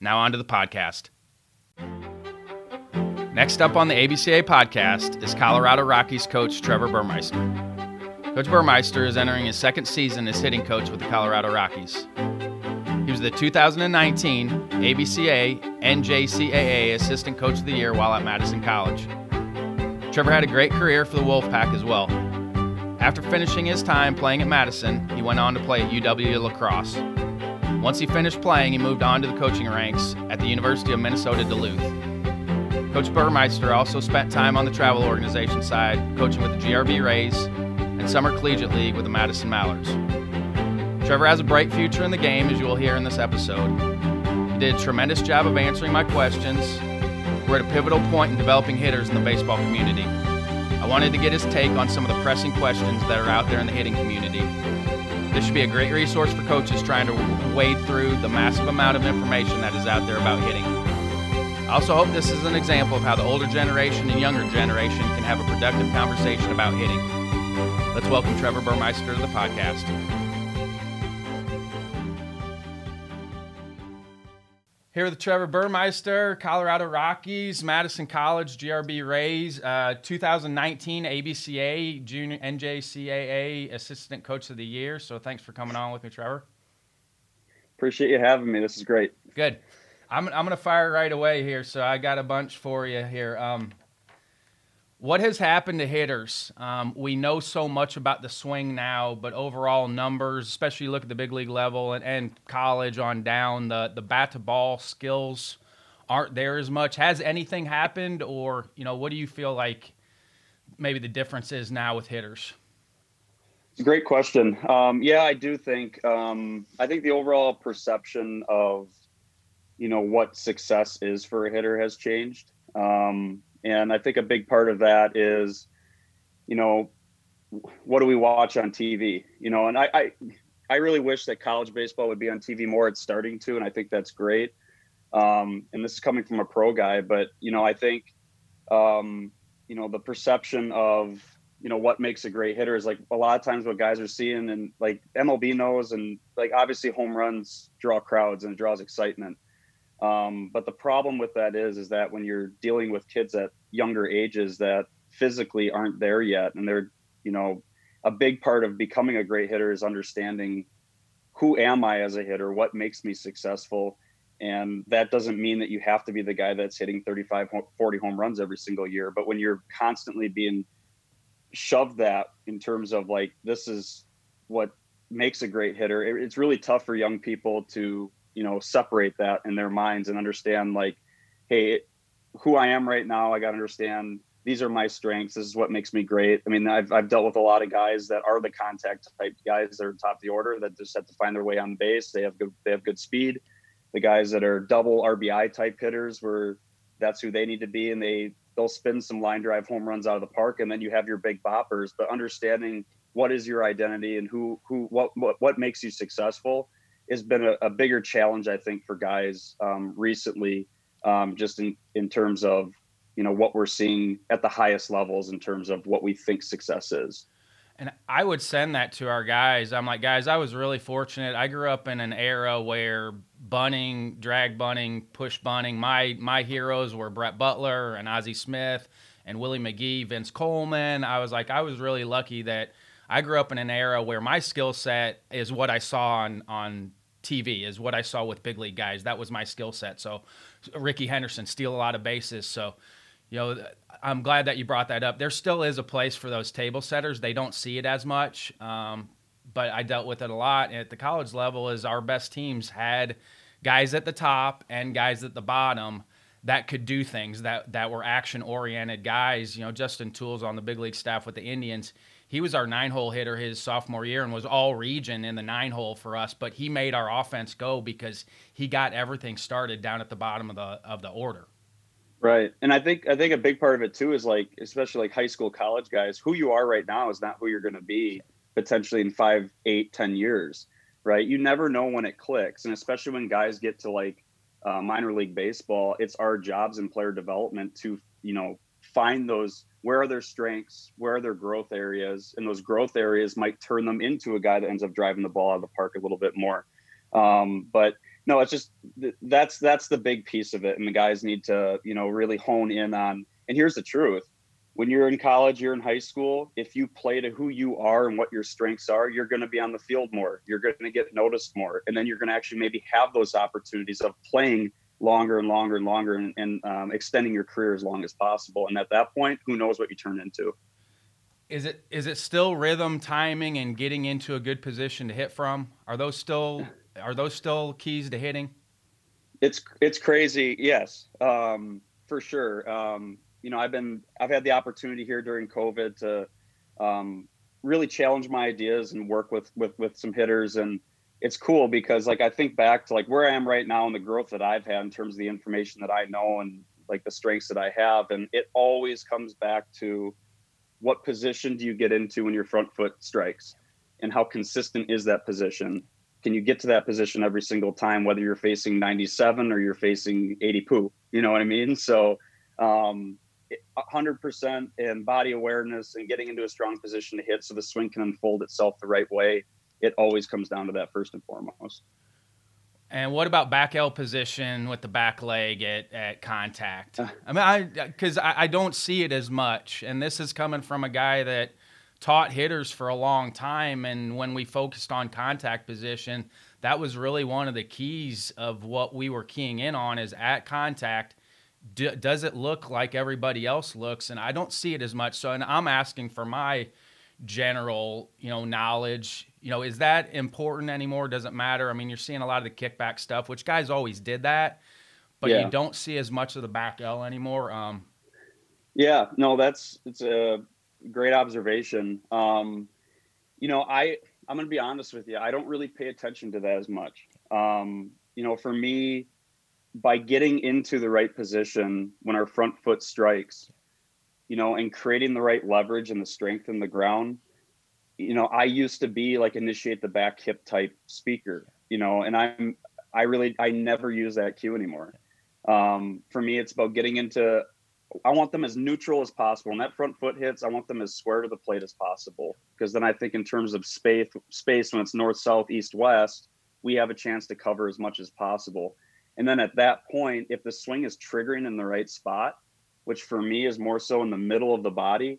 Now, on to the podcast. Next up on the ABCA podcast is Colorado Rockies coach Trevor Burmeister. Coach Burmeister is entering his second season as hitting coach with the Colorado Rockies. He was the 2019 ABCA NJCAA Assistant Coach of the Year while at Madison College. Trevor had a great career for the Wolfpack as well. After finishing his time playing at Madison, he went on to play at UW La Crosse. Once he finished playing, he moved on to the coaching ranks at the University of Minnesota Duluth. Coach Burmeister also spent time on the travel organization side, coaching with the GRB Rays and Summer Collegiate League with the Madison Mallards. Trevor has a bright future in the game, as you will hear in this episode. He did a tremendous job of answering my questions. We're at a pivotal point in developing hitters in the baseball community. I wanted to get his take on some of the pressing questions that are out there in the hitting community this should be a great resource for coaches trying to wade through the massive amount of information that is out there about hitting. I also hope this is an example of how the older generation and younger generation can have a productive conversation about hitting. Let's welcome Trevor Burmeister to the podcast. Here with Trevor Burmeister, Colorado Rockies, Madison College, GRB Rays, uh, 2019 ABCA Junior NJCAA Assistant Coach of the Year. So thanks for coming on with me, Trevor. Appreciate you having me. This is great. Good. I'm, I'm going to fire right away here. So I got a bunch for you here. Um, what has happened to hitters? Um, we know so much about the swing now, but overall numbers, especially look at the big league level and, and college on down, the, the bat to ball skills aren't there as much. Has anything happened, or you know, what do you feel like maybe the difference is now with hitters? It's a great question. Um, yeah, I do think um, I think the overall perception of you know what success is for a hitter has changed. Um, and I think a big part of that is, you know, what do we watch on TV? You know, and I, I, I really wish that college baseball would be on TV more. It's starting to, and I think that's great. Um, and this is coming from a pro guy, but you know, I think, um, you know, the perception of you know what makes a great hitter is like a lot of times what guys are seeing, and like MLB knows, and like obviously home runs draw crowds and it draws excitement. Um, but the problem with that is, is that when you're dealing with kids at younger ages that physically aren't there yet, and they're, you know, a big part of becoming a great hitter is understanding who am I as a hitter, what makes me successful, and that doesn't mean that you have to be the guy that's hitting 35, 40 home runs every single year. But when you're constantly being shoved that in terms of like this is what makes a great hitter, it's really tough for young people to you know separate that in their minds and understand like hey who i am right now i got to understand these are my strengths this is what makes me great. I mean I've, I've dealt with a lot of guys that are the contact type guys that are top of the order that just have to find their way on base. They have good they have good speed. The guys that are double rbi type hitters where that's who they need to be and they they'll spin some line drive home runs out of the park and then you have your big boppers. But understanding what is your identity and who who what what, what makes you successful has been a, a bigger challenge, I think, for guys um, recently. um, just in in terms of you know what we're seeing at the highest levels in terms of what we think success is. And I would send that to our guys. I'm like, guys, I was really fortunate. I grew up in an era where bunting, drag bunting, push bunting. My my heroes were Brett Butler and Ozzie Smith and Willie McGee, Vince Coleman. I was like, I was really lucky that I grew up in an era where my skill set is what I saw on on TV, is what I saw with big league guys. That was my skill set. So Rickey Henderson steal a lot of bases. So you know, I'm glad that you brought that up. There still is a place for those table setters. They don't see it as much, um, but I dealt with it a lot at the college level. Is our best teams had guys at the top and guys at the bottom that could do things that that were action oriented guys. You know, Justin Toole's on the big league staff with the Indians he was our nine hole hitter his sophomore year and was all region in the nine hole for us but he made our offense go because he got everything started down at the bottom of the of the order. Right. And i think i think a big part of it too is like especially like high school college guys who you are right now is not who you're going to be potentially in five eight ten years right? You never know when it clicks. And especially when guys get to like uh, minor league baseball it's our jobs in player development to you know find those where are their strengths where are their growth areas and those growth areas might turn them into a guy that ends up driving the ball out of the park a little bit more. Um, but no it's just that's that's the big piece of it and the guys need to you know really hone in on and here's the truth. When you're in college you're in high school if you play to who you are and what your strengths are you're going to be on the field more you're going to get noticed more and then you're going to actually maybe have those opportunities of playing longer and longer and longer and, and um, extending your career as long as possible. And at that point, who knows what you turn into? Is it is it still rhythm, timing, and getting into a good position to hit from? Are those still are those still keys to hitting? It's it's crazy, yes, um, for sure. Um, you know, I've been I've had the opportunity here during COVID to um, really challenge my ideas and work with with with some hitters and it's cool because like I think back to like where I am right now and the growth that I've had in terms of the information that I know and like the strengths that I have. And it always comes back to what position do you get into when your front foot strikes and how consistent is that position? Can you get to that position every single time, whether you're facing 97 or you're facing 80 poo? You know what I mean? So, um, 100% in body awareness and getting into a strong position to hit so the swing can unfold itself the right way it always comes down to that first and foremost. And what about back L position with the back leg at, at contact? Uh. I mean, I because I, I, don't see it as much, and this is coming from a guy that taught hitters for a long time. And when we focused on contact position, that was really one of the keys of what we were keying in on is at contact. D- does it look like everybody else looks? And I don't see it as much. So, and I'm asking for my general, you know, knowledge you know, is that important anymore? Does it matter? I mean, you're seeing a lot of the kickback stuff, which guys always did that, but yeah. you don't see as much of the back L anymore. Um, yeah, no, that's it's a great observation. Um, you know, I I'm gonna be honest with you. I don't really pay attention to that as much. Um, you know, for me, by getting into the right position when our front foot strikes, you know, and creating the right leverage and the strength in the ground, you know, I used to be like initiate the back hip type speaker, you know, and I'm, I really, I never use that cue anymore. Um, for me, it's about getting into, I want them as neutral as possible. When that front foot hits, I want them as square to the plate as possible. Because then I think in terms of space, space when it's north, south, east, west, we have a chance to cover as much as possible. And then at that point, if the swing is triggering in the right spot, which for me is more so in the middle of the body,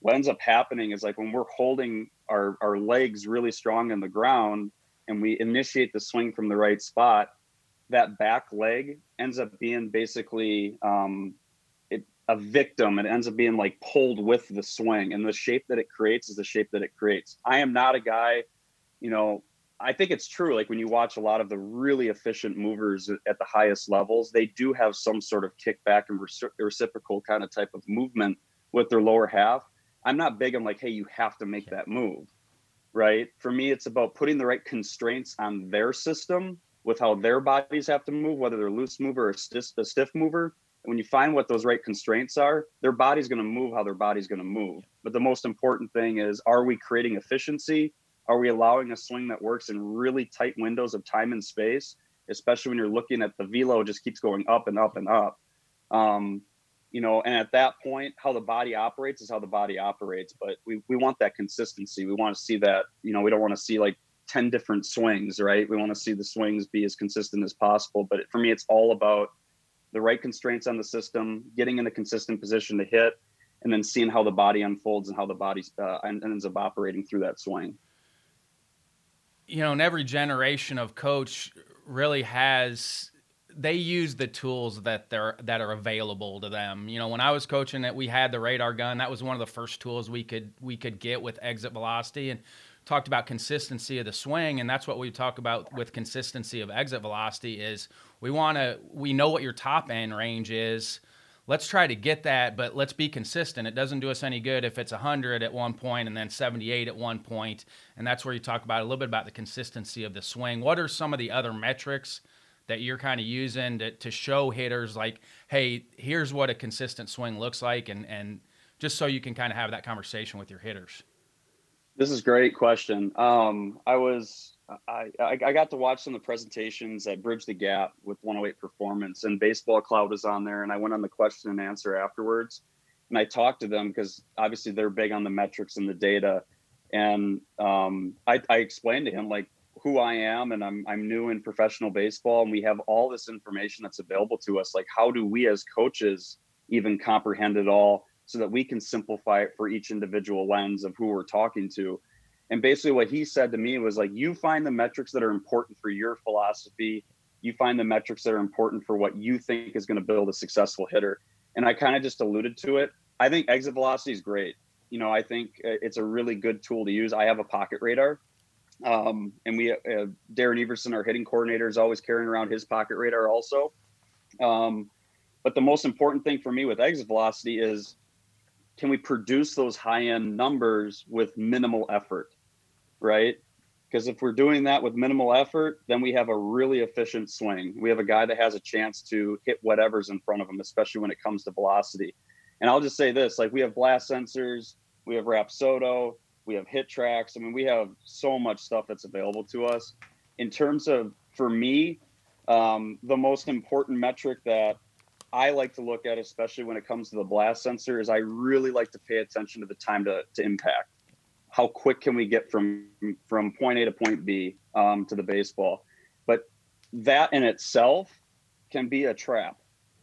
what ends up happening is like when we're holding our, our legs really strong in the ground and we initiate the swing from the right spot, that back leg ends up being basically um, it, a victim. It ends up being like pulled with the swing, and the shape that it creates is the shape that it creates. I am not a guy, you know. I think it's true. Like when you watch a lot of the really efficient movers at the highest levels, they do have some sort of kickback and reciprocal kind of type of movement with their lower half. I'm not big on like, hey, you have to make that move, right? For me, it's about putting the right constraints on their system with how their bodies have to move, whether they're loose mover or stiff, a stiff mover. And when you find what those right constraints are, their body's going to move how their body's going to move. But the most important thing is, are we creating efficiency? Are we allowing a swing that works in really tight windows of time and space? especially when you're looking at the velo just keeps going up and up and up. Um, you know, and at that point, how the body operates is how the body operates. But we, we want that consistency. We want to see that, you know, we don't want to see like 10 different swings, right? We want to see the swings be as consistent as possible. But for me, it's all about the right constraints on the system, getting in a consistent position to hit, and then seeing how the body unfolds and how the body uh, ends up operating through that swing. You know, and every generation of coach really has they use the tools that they're that are available to them. You know, when I was coaching it, we had the radar gun. That was one of the first tools we could we could get with exit velocity and talked about consistency of the swing and that's what we talk about with consistency of exit velocity is we want to we know what your top end range is let's try to get that but let's be consistent it doesn't do us any good if it's 100 at one point and then 78 at one point. and that's where you talk about a little bit about the consistency of the swing what are some of the other metrics that you're kind of using to, to show hitters like hey here's what a consistent swing looks like and and just so you can kind of have that conversation with your hitters this is a great question. Um, I was I, I got to watch some of the presentations at Bridge the Gap with 108 Performance, and Baseball Cloud was on there, and I went on the question and answer afterwards, and I talked to them because obviously they're big on the metrics and the data, and um, I, I explained to him like who I am, and I'm I'm new in professional baseball, and we have all this information that's available to us. Like, how do we as coaches even comprehend it all? so that we can simplify it for each individual lens of who we're talking to. And basically, what he said to me was like, you find the metrics that are important for your philosophy. You find the metrics that are important for what you think is going to build a successful hitter. And I kind of just alluded to it. I think exit velocity is great. You know, I think uh, it's a really good tool to use. I have a pocket radar. Um, and we, uh, Darin Everson, our hitting coordinator, is always carrying around his pocket radar also. Um, but the most important thing for me with exit velocity is can we produce those high end numbers with minimal effort right because if we're doing that with minimal effort then we have a really efficient swing we have a guy that has a chance to hit whatever's in front of him especially when it comes to velocity and i'll just say this like we have blast sensors we have rapsodo we have HitTrax. i mean we have so much stuff that's available to us in terms of for me um, the most important metric that I like to look at, especially when it comes to the blast sensor, is I really like to pay attention to the time to, to impact. How quick can we get from from point A to point B um, to the baseball? But that in itself can be a trap,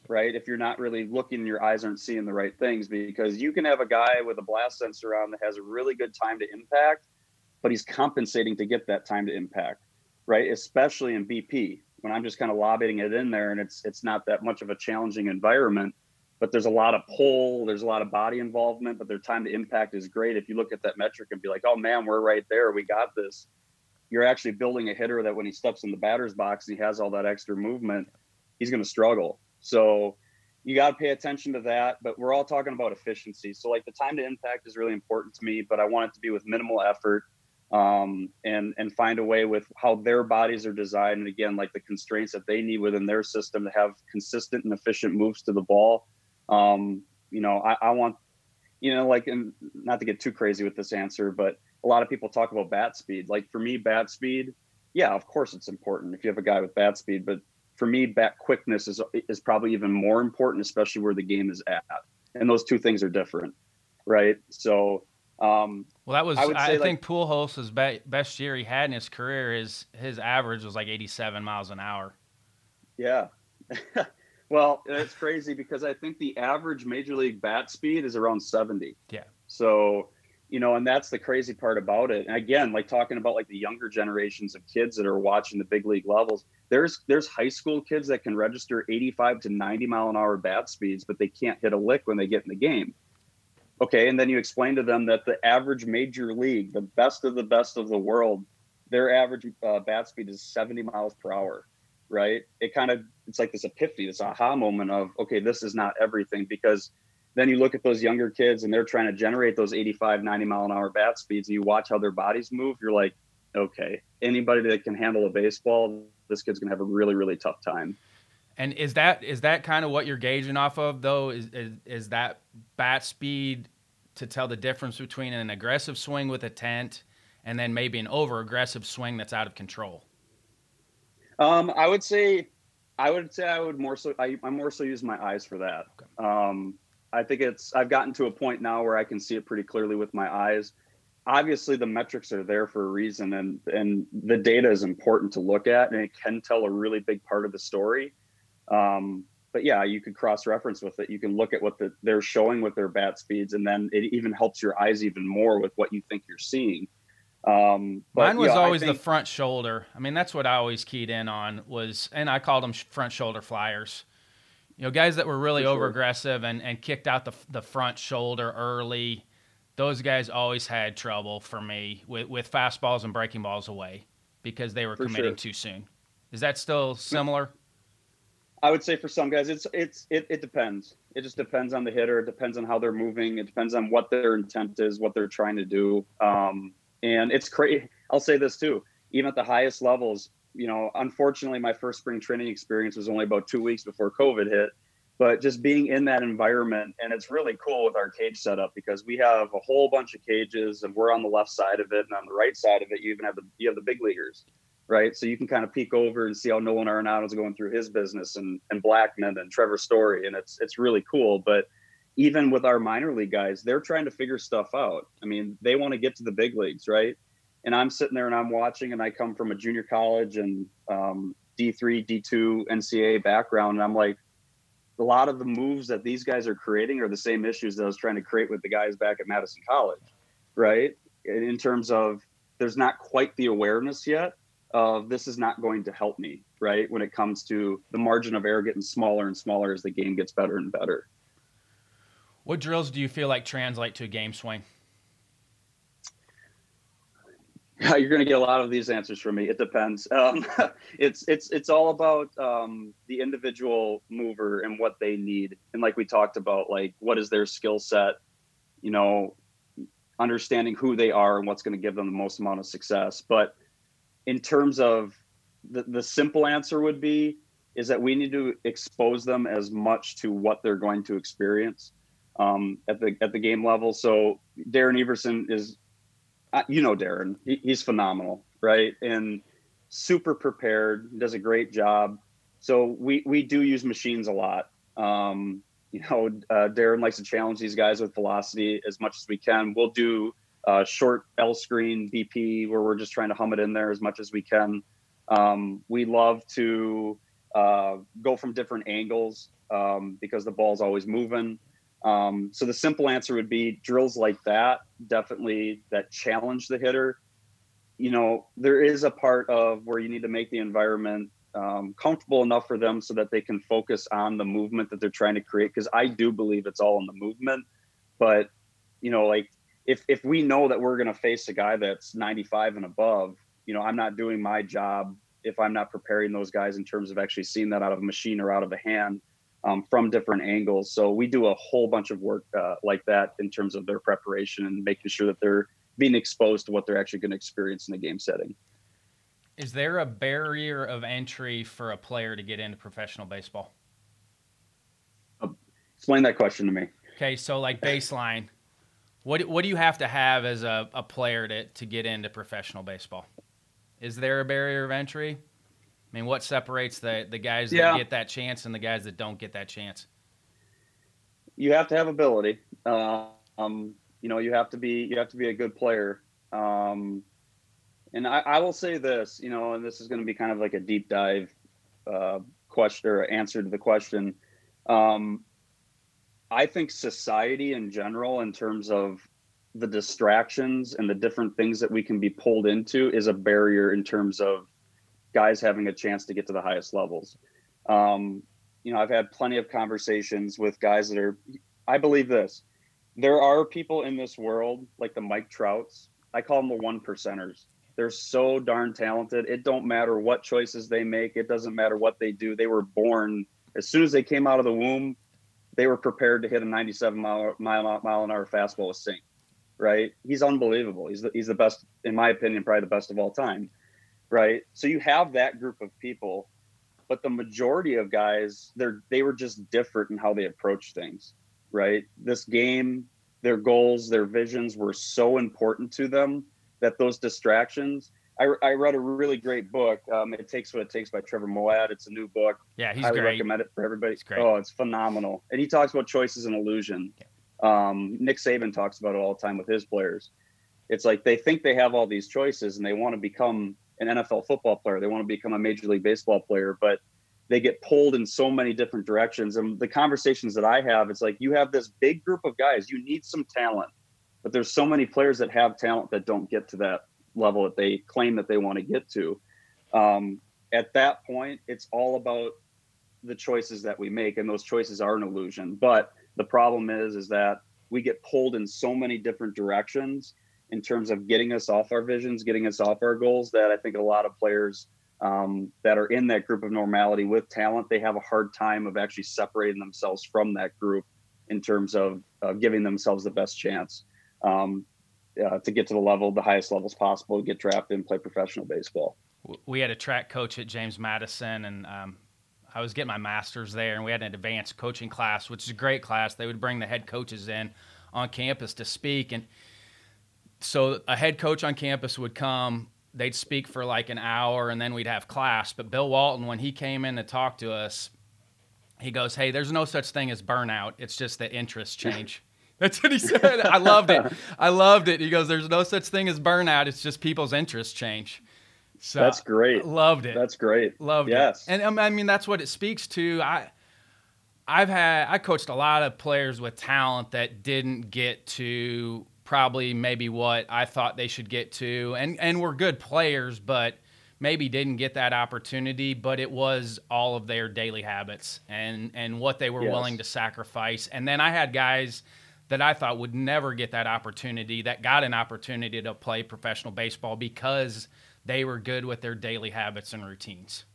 right? If you're not really looking, your eyes aren't seeing the right things, because you can have a guy with a blast sensor on that has a really good time to impact, but he's compensating to get that time to impact, right? Especially in BP when I'm just kind of lobbing it in there and it's it's not that much of a challenging environment, but there's a lot of pull, there's a lot of body involvement, but their time to impact is great. If you look at that metric and be like, oh man, we're right there, we got this. You're actually building a hitter that when he steps in the batter's box and he has all that extra movement, he's going to struggle. So you got to pay attention to that. But we're all talking about efficiency. So like the time to impact is really important to me, but I want it to be with minimal effort um, and and find a way with how their bodies are designed and again like the constraints that they need within their system to have consistent and efficient moves to the ball um, you know I, I, want you know like and not to get too crazy with this answer but a lot of people talk about bat speed like for me bat speed yeah of course it's important if you have a guy with bat speed but for me bat quickness is is probably even more important especially where the game is at and those two things are different right so um, well, that was I, I think Pujols' be- best year he had in his career. His his average was like 87 miles an hour. Yeah. well, it's crazy because I think the average major league bat speed is around 70. Yeah. So, you know, and that's the crazy part about it. And again, like talking about like the younger generations of kids that are watching the big league levels, there's there's high school kids that can register 85 to 90 mile an hour bat speeds, but they can't hit a lick when they get in the game. Okay, and then you explain to them that the average major league, the best of the best of the world, their average uh, bat speed is 70 miles per hour, right? It kind of it's like this epiphany, this aha moment of okay, this is not everything because then you look at those younger kids and they're trying to generate those 85, 90 mile an hour bat speeds, and you watch how their bodies move. You're like, okay, anybody that can handle a baseball, this kid's gonna have a really, really tough time. And is that is that kind of what you're gauging off of though? Is, is is that bat speed to tell the difference between an aggressive swing with a tent and then maybe an over aggressive swing that's out of control? Um, I would say, I would say I would more so I, I more so use my eyes for that. Okay. Um, I think it's I've gotten to a point now where I can see it pretty clearly with my eyes. Obviously, the metrics are there for a reason, and and the data is important to look at, and it can tell a really big part of the story. Um, but yeah, you could cross reference with it. You can look at what the, they're showing with their bat speeds, and then it even helps your eyes even more with what you think you're seeing. Um, but, Mine was yeah, always think, the front shoulder. I mean, that's what I always keyed in on was, and I called them front shoulder flyers. You know, guys that were really over aggressive and, and kicked out the, the front shoulder early. Those guys always had trouble for me with, with fastballs and breaking balls away because they were for committing sure. too soon. Is that still similar? I would say for some guys, it's it's it, it depends. It just depends on the hitter. It depends on how they're moving. It depends on what their intent is, what they're trying to do. Um, and it's crazy. I'll say this too. Even at the highest levels, you know, unfortunately, my first spring training experience was only about two weeks before COVID hit. But just being in that environment, and it's really cool with our cage setup because we have a whole bunch of cages, and we're on the left side of it, and on the right side of it, you even have the you have the big leaguers right? So you can kind of peek over and see how Nolan is going through his business and and Blackmon and Trevor Story, and it's it's really cool. But even with our minor league guys, they're trying to figure stuff out. I mean, they want to get to the big leagues, right? And I'm sitting there and I'm watching, and I come from a junior college and um, D3, D2, NCAA background, and I'm like, a lot of the moves that these guys are creating are the same issues that I was trying to create with the guys back at Madison College, right? In terms of there's not quite the awareness yet, of this is not going to help me, right? When it comes to the margin of error getting smaller and smaller as the game gets better and better. What drills do you feel like translate to a game swing? Yeah, you're going to get a lot of these answers from me. It depends. Um, it's it's it's all about um, the individual mover and what they need, and like we talked about, like what is their skill set, you know, understanding who they are and what's going to give them the most amount of success. But in terms of the, the simple answer would be is that we need to expose them as much to what they're going to experience um, at the at the game level. So Darin Everson is, uh, you know, Darin, he, he's phenomenal, right? And super prepared, does a great job. So we we do use machines a lot. Um, you know, uh, Darin likes to challenge these guys with velocity as much as we can. We'll do uh, short L screen BP where we're just trying to hum it in there as much as we can. Um, we love to uh, go from different angles um, because the ball's always moving. Um, so the simple answer would be drills like that, definitely that challenge the hitter. You know, there is a part of where you need to make the environment um, comfortable enough for them so that they can focus on the movement that they're trying to create. Because I do believe it's all in the movement, but you know, like if if we know that we're going to face a guy that's 95 and above, you know, I'm not doing my job if I'm not preparing those guys in terms of actually seeing that out of a machine or out of a hand um, from different angles. So we do a whole bunch of work uh, like that in terms of their preparation and making sure that they're being exposed to what they're actually going to experience in the game setting. Is there a barrier of entry for a player to get into professional baseball? Uh, explain that question to me. Okay, so like baseline, what what do you have to have as a, a player to, to get into professional baseball? Is there a barrier of entry? I mean, what separates the, the guys that yeah. get that chance and the guys that don't get that chance? You have to have ability. Uh, um, you know, you have to be you have to be a good player. Um, and I, I, will say this, you know, and this is going to be kind of like a deep dive uh, question or answer to the question. Um, I think society in general, in terms of the distractions and the different things that we can be pulled into, is a barrier in terms of guys having a chance to get to the highest levels. Um, you know, I've had plenty of conversations with guys that are, I believe this. There are people in this world like the Mike Trouts. I call them the one percenters. They're so darn talented. It don't matter what choices they make. It doesn't matter what they do. They were born as soon as they came out of the womb they were prepared to hit a 97 mile mile, mile an hour fastball with sink. Right? He's unbelievable. He's the, he's the best, in my opinion, probably the best of all time. Right? So you have that group of people, but the majority of guys, they're they were just different in how they approach things. Right? This game, their goals, their visions were so important to them that those distractions I, I read a really great book. Um, it takes what it takes by Trevor Moawad. It's a new book. Yeah, he's I great. recommend it for everybody. It's great. Oh, it's phenomenal. And he talks about choices and illusion. Um, Nick Saban talks about it all the time with his players. It's like they think they have all these choices and they want to become an NFL football player. They want to become a Major League Baseball player, but they get pulled in so many different directions. And the conversations that I have, it's like you have this big group of guys. You need some talent, but there's so many players that have talent that don't get to that level that they claim that they want to get to. Um, at that point, it's all about the choices that we make, and those choices are an illusion. But the problem is, is that we get pulled in so many different directions in terms of getting us off our visions, getting us off our goals. That I think a lot of players um, that are in that group of normality with talent, they have a hard time of actually separating themselves from that group in terms of giving themselves the best chance. Um, uh, to get to the level, the highest levels possible, get drafted and play professional baseball. We had a track coach at James Madison, and um, I was getting my master's there, and we had an advanced coaching class, which is a great class. They would bring the head coaches in on campus to speak, and so a head coach on campus would come. They'd speak for like an hour, and then we'd have class. But Bill Walton, when he came in to talk to us, he goes, "Hey, there's no such thing as burnout. It's just that interests change." That's what he said. I loved it. I loved it. He goes, "There's no such thing as burnout. It's just people's interests change." So that's great. Loved it. That's great. Loved yes. it. Yes and um, I mean, that's what it speaks to. I, I've had I coached a lot of players with talent that didn't get to probably maybe what I thought they should get to, and and were good players, but maybe didn't get that opportunity. But it was all of their daily habits and and what they were Yes. willing to sacrifice. And then I had guys that I thought would never get that opportunity that got an opportunity to play professional baseball because they were good with their daily habits and routines.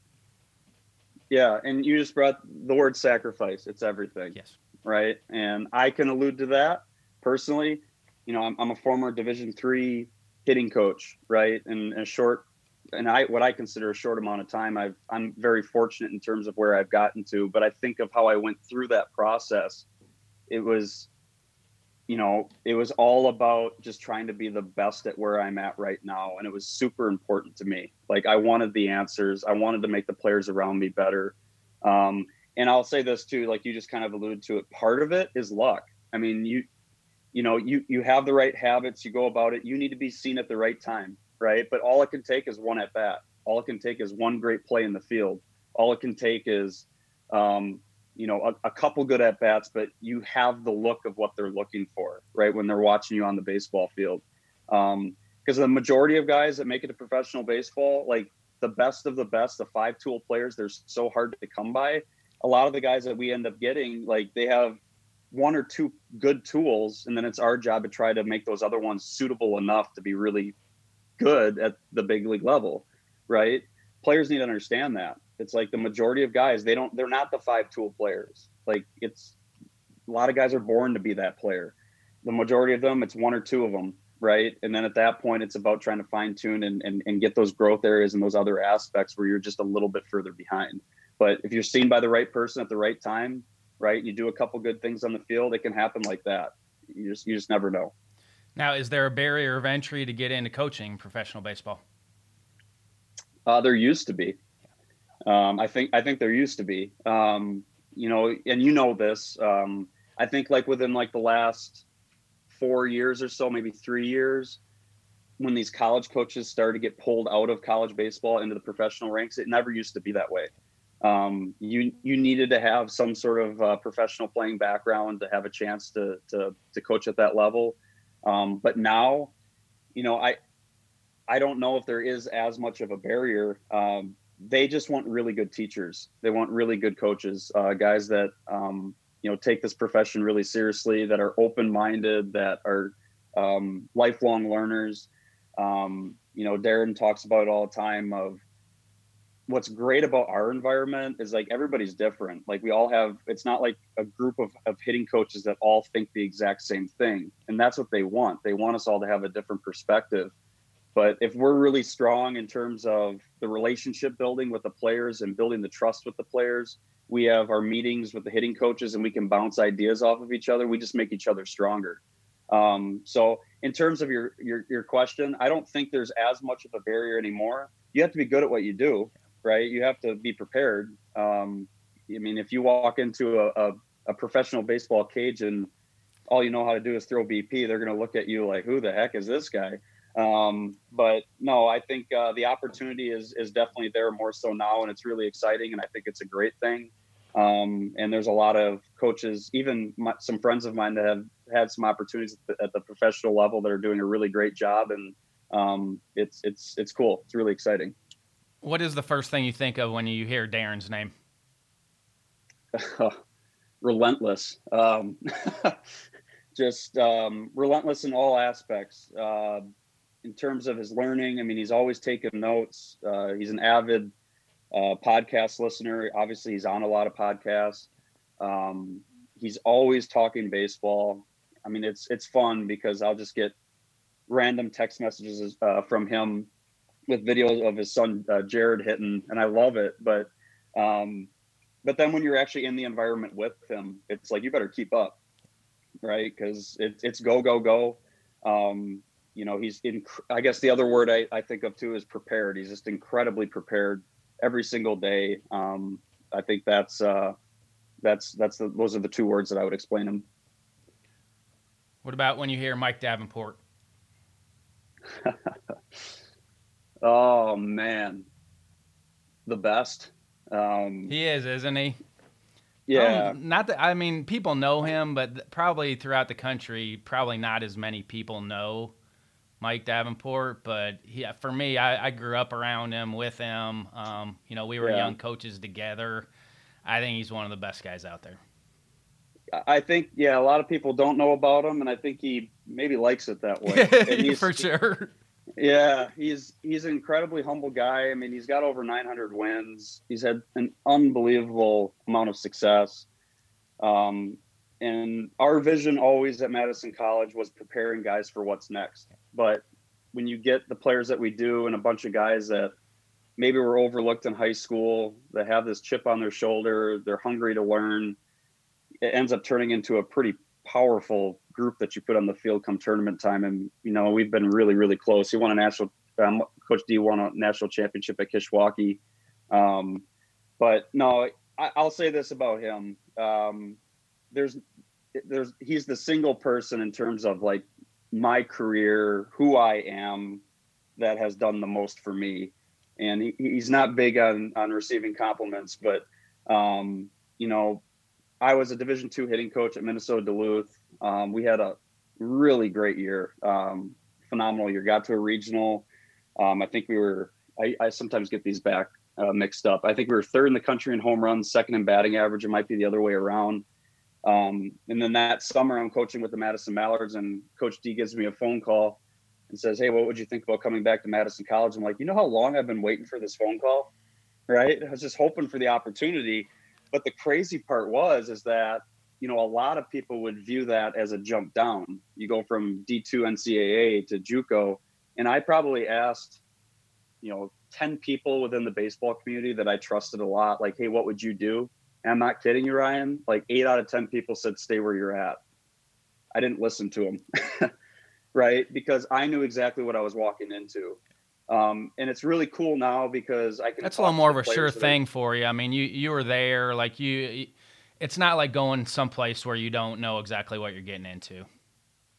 Yeah, and you just brought the word sacrifice. It's everything. Yes. right? And I can allude to that personally. You know, I'm, I'm a former Division three hitting coach, right? And a short, and I what I consider a short amount of time. I've I'm very fortunate in terms of where I've gotten to, but I think of how I went through that process. It was, you know, it was all about just trying to be the best at where I'm at right now, and it was super important to me. Like I wanted the answers. I wanted to make the players around me better. Um, and I'll say this too, like you just kind of alluded to it. Part of it is luck. I mean, you, you know, you you have the right habits. You go about it. You need to be seen at the right time, right? But all it can take is one at bat. All it can take is one great play in the field. All it can take is, um, you know, a, a couple good at bats. But you have the look of what they're looking for, right? When they're watching you on the baseball field, because the majority of guys that make it to professional baseball, like the best of the best, the five tool players, they're so hard to come by a lot of the guys that we end up getting, like they have one or two good tools, and then it's our job to try to make those other ones suitable enough to be really good at the big league level, right? Players need to understand that. It's like the majority of guys, they don't, they're not the five tool players. Like it's a lot of guys are born to be that player. The majority of them, it's one or two of them, right? And then at that point, it's about trying to fine tune and, and, and get those growth areas and those other aspects where you're just a little bit further behind. But if you're seen by the right person at the right time, right, you do a couple good things on the field, it can happen like that. You just you just never know. Now, is there a barrier of entry to get into coaching professional baseball? Uh, there used to be. Um, I think I think there used to be. Um, you know, and you know this. Um, I think like within like the last four years or so, maybe three years, when these college coaches started to get pulled out of college baseball into the professional ranks, it never used to be that way. Um, you you needed to have some sort of uh, professional playing background to have a chance to to, to coach at that level. Um, but now, you know, I I don't know if there is as much of a barrier. Um, they just want really good teachers. They want really good coaches, uh, guys that um, you know take this profession really seriously, that are open minded, that are um, lifelong learners. Um, you know, Darin talks about it all the time. Of what's great about our environment is like everybody's different. Like we all have. It's not like a group of of hitting coaches that all think the exact same thing, and that's what they want. They want us all to have a different perspective. But if we're really strong in terms of the relationship building with the players and building the trust with the players, we have our meetings with the hitting coaches and we can bounce ideas off of each other. We just make each other stronger. Um, so in terms of your, your your question, I don't think there's as much of a barrier anymore. You have to be good at what you do, right? You have to be prepared. Um, I mean, if you walk into a, a, a professional baseball cage and all you know how to do is throw BP, they're going to look at you like, "Who the heck is this guy?" Um, but no, I think uh, the opportunity is is definitely there more so now, and it's really exciting, and I think it's a great thing. Um, and there's a lot of coaches, even my, some friends of mine that have had some opportunities at the, at the, professional level that are doing a really great job, and um, it's it's it's cool. It's really exciting. What is the first thing you think of when you hear Darin's name? relentless. Um, just um, relentless in all aspects. Uh, in terms of his learning, I mean, he's always taking notes. Uh, he's an avid uh, podcast listener. Obviously, he's on a lot of podcasts. Um, he's always talking baseball. I mean, it's it's fun because I'll just get random text messages uh, from him with videos of his son uh, Jared hitting, and I love it. But um, but then when you're actually in the environment with him, it's like you better keep up, right? Because it, it's go go go. Um, you know, he's in. I guess the other word I, I think of too is prepared. He's just incredibly prepared every single day. Um, I think that's uh, that's that's the, those are the two words that I would explain him. What about when you hear Mike Davenport? oh man, the best. Um, he is, isn't he? Yeah. Um, not that I mean, people know him, but probably throughout the country, probably not as many people know Mike Davenport. But he, for me, I, I grew up around him, with him. Um, you know, we were yeah. young coaches together. I think he's one of the best guys out there. I think, yeah, a lot of people don't know about him, and I think he maybe likes it that way. For sure. Yeah, he's he's an incredibly humble guy. I mean, he's got over 900 wins. He's had an unbelievable amount of success. Um, and our vision always at Madison College was preparing guys for what's next. But when you get the players that we do and a bunch of guys that maybe were overlooked in high school that have this chip on their shoulder, they're hungry to learn, it ends up turning into a pretty powerful group that you put on the field come tournament time. And, you know, we've been really, really close. He won a national, um, Coach D won a national championship at Kishwaukee. Um, but no, I, will say this about him. Um, there's, there's, he's the single person in terms of like my career, who I am, that has done the most for me. And he, he's not big on, on receiving compliments, but, um, you know, I was a Division two hitting coach at Minnesota Duluth. Um, we had a really great year, um, phenomenal year. Got to a regional. Um, I think we were. I, I sometimes get these back uh, mixed up. I think we were third in the country in home runs, second in batting average. It might be the other way around. Um, and then that summer, I'm coaching with the Madison Mallards, and Coach D gives me a phone call and says, "Hey, what would you think about coming back to Madison College?" I'm like, "You know how long I've been waiting for this phone call, right? I was just hoping for the opportunity." But the crazy part was is that you know a lot of people would view that as a jump down. You go from D2 NCAA to JUCO, and I probably asked, you know, ten people within the baseball community that I trusted a lot, like, "Hey, what would you do?" And I'm not kidding you, Ryan. Like eight out of ten people said, "Stay where you're at." I didn't listen to them, right? Because I knew exactly what I was walking into. Um, and it's really cool now because I can. That's a little more of a sure thing for you. I mean, you you were there, like you. It's not like going someplace where you don't know exactly what you're getting into.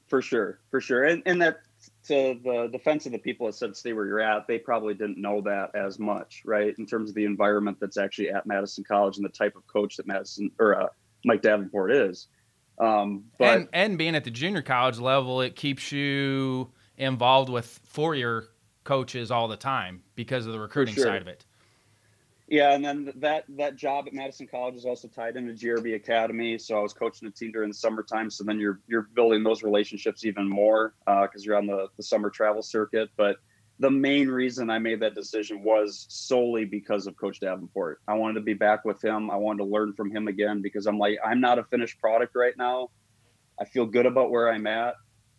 For sure, for sure, and and that to the defense of the people that said stay where you're at, they probably didn't know that as much, right? In terms of the environment that's actually at Madison College and the type of coach that Madison or uh, Mike Davenport is. Um, but and and being at the junior college level, it keeps you involved with four year coaches all the time because of the recruiting sure. side of it. Yeah, and then that that job at Madison College is also tied into GRB Academy. So I was coaching a team during the summertime. So then you're you're building those relationships even more because uh, you're on the the summer travel circuit. But the main reason I made that decision was solely because of Coach Davenport. I wanted to be back with him. I wanted to learn from him again because I'm like I'm not a finished product right now. I feel good about where I'm at,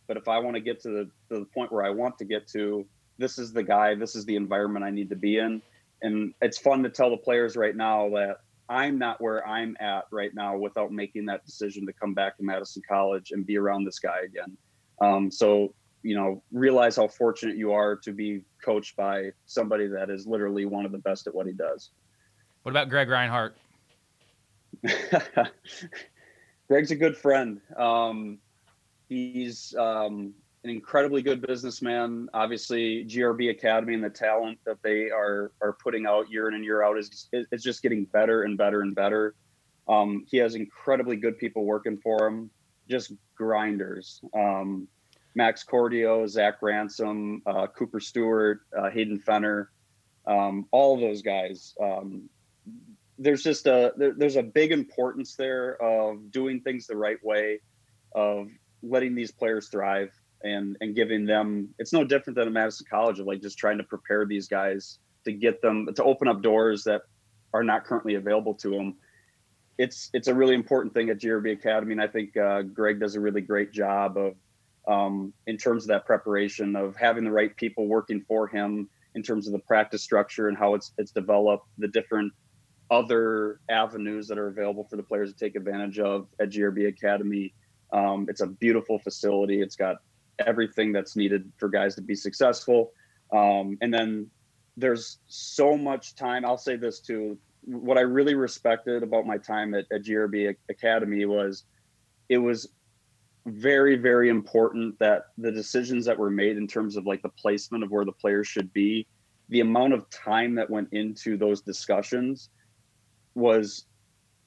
but if I want to get to the to the point where I want to get to, this is the guy, this is the environment I need to be in. And it's fun to tell the players right now that I'm not where I'm at right now without making that decision to come back to Madison College and be around this guy again. Um, so you know realize how fortunate you are to be coached by somebody that is literally one of the best at what he does. What about Greg Reinhardt? Greg's a good friend. Um, he's um, an incredibly good businessman. Obviously, GRB Academy and the talent that they are are putting out year in and year out is is just getting better and better and better. Um, he has incredibly good people working for him, just grinders. Um, Max Cordio, Zach Ransom, uh, Cooper Stewart, uh, Hayden Fenner, um, all of those guys. Um, there's just a there, there's a big importance there of doing things the right way, of letting these players thrive and and giving them. It's no different than a Madison College of like just trying to prepare these guys to get them to open up doors that are not currently available to them. It's it's a really important thing at GRB Academy, and I think uh, Greg does a really great job of um, in terms of that preparation of having the right people working for him in terms of the practice structure and how it's it's developed the different other avenues that are available for the players to take advantage of at GRB Academy. Um, it's a beautiful facility. It's got everything that's needed for guys to be successful. Um, and then there's so much time. I'll say this too. What I really respected about my time at, at GRB Academy was it was very very important that the decisions that were made in terms of like the placement of where the players should be the amount of time that went into those discussions was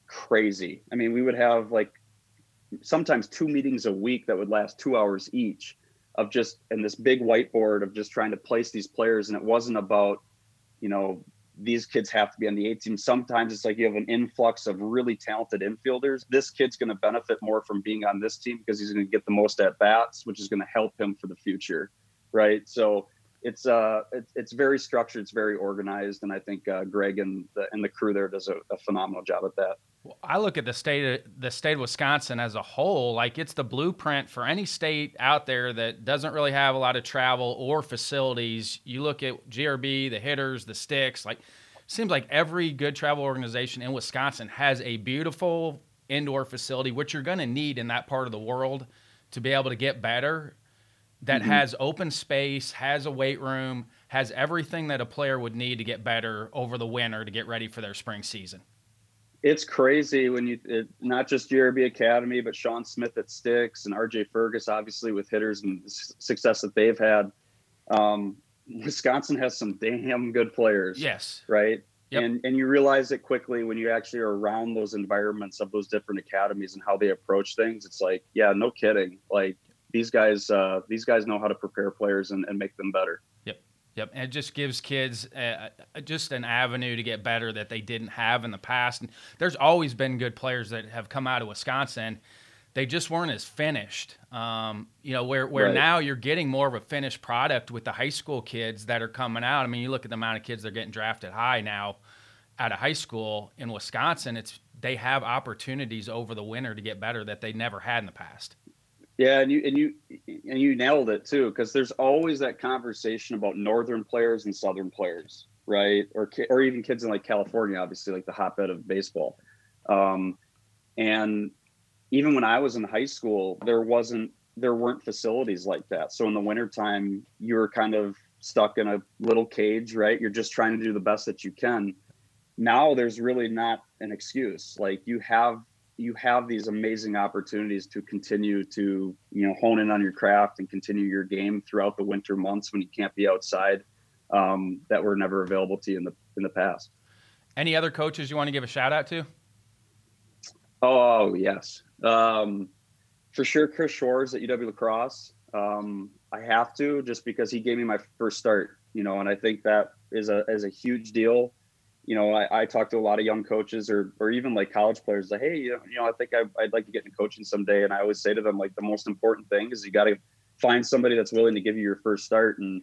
crazy i mean we would have like sometimes two meetings a week that would last two hours each of just and this big whiteboard of just trying to place these players and it wasn't about you know these kids have to be on the A team. Sometimes it's like you have an influx of really talented infielders. This kid's going to benefit more from being on this team because he's going to get the most at bats, which is going to help him for the future, right? So it's uh it's, it's very structured, it's very organized, and I think uh, Greg and the and the crew there does a, a phenomenal job at that. Well, I look at the state of, the state of Wisconsin as a whole, like it's the blueprint for any state out there that doesn't really have a lot of travel or facilities. You look at GRB, the hitters, the sticks, like seems like every good travel organization in Wisconsin has a beautiful indoor facility, which you're going to need in that part of the world to be able to get better. That mm-hmm. has open space, has a weight room, has everything that a player would need to get better over the winter to get ready for their spring season it's crazy when you it, not just GRB Academy, but Sean Smith at Sticks and RJ Fergus, obviously with hitters and success that they've had. Um, Wisconsin has some damn good players. Yes. Right. Yep. And and you realize it quickly when you actually are around those environments of those different academies and how they approach things. It's like, yeah, no kidding. Like these guys, uh, these guys know how to prepare players and, and make them better. Yep, and it just gives kids uh, just an avenue to get better that they didn't have in the past. And there's always been good players that have come out of Wisconsin. They just weren't as finished. Um, you know, where where right. now you're getting more of a finished product with the high school kids that are coming out. I mean, you look at the amount of kids that are getting drafted high now out of high school in Wisconsin. It's they have opportunities over the winter to get better that they never had in the past. Yeah, and you and you and you nailed it too, because there's always that conversation about northern players and southern players, right? Or or even kids in like California, obviously, like the hotbed of baseball. Um, and even when I was in high school, there wasn't there weren't facilities like that. So in the wintertime, you were kind of stuck in a little cage, right? You're just trying to do the best that you can. Now there's really not an excuse. Like you have you have these amazing opportunities to continue to you know hone in on your craft and continue your game throughout the winter months when you can't be outside um, that were never available to you in the in the past. Any other coaches you want to give a shout out to? Oh yes, um, for sure. Chris Shores at UW La Crosse. Um, I have to just because he gave me my first start, you know, and I think that is a is a huge deal you know, I, I talk to a lot of young coaches or, or even like college players like, Hey, you know, I think I, would like to get into coaching someday. And I always say to them, like, the most important thing is you got to find somebody that's willing to give you your first start. And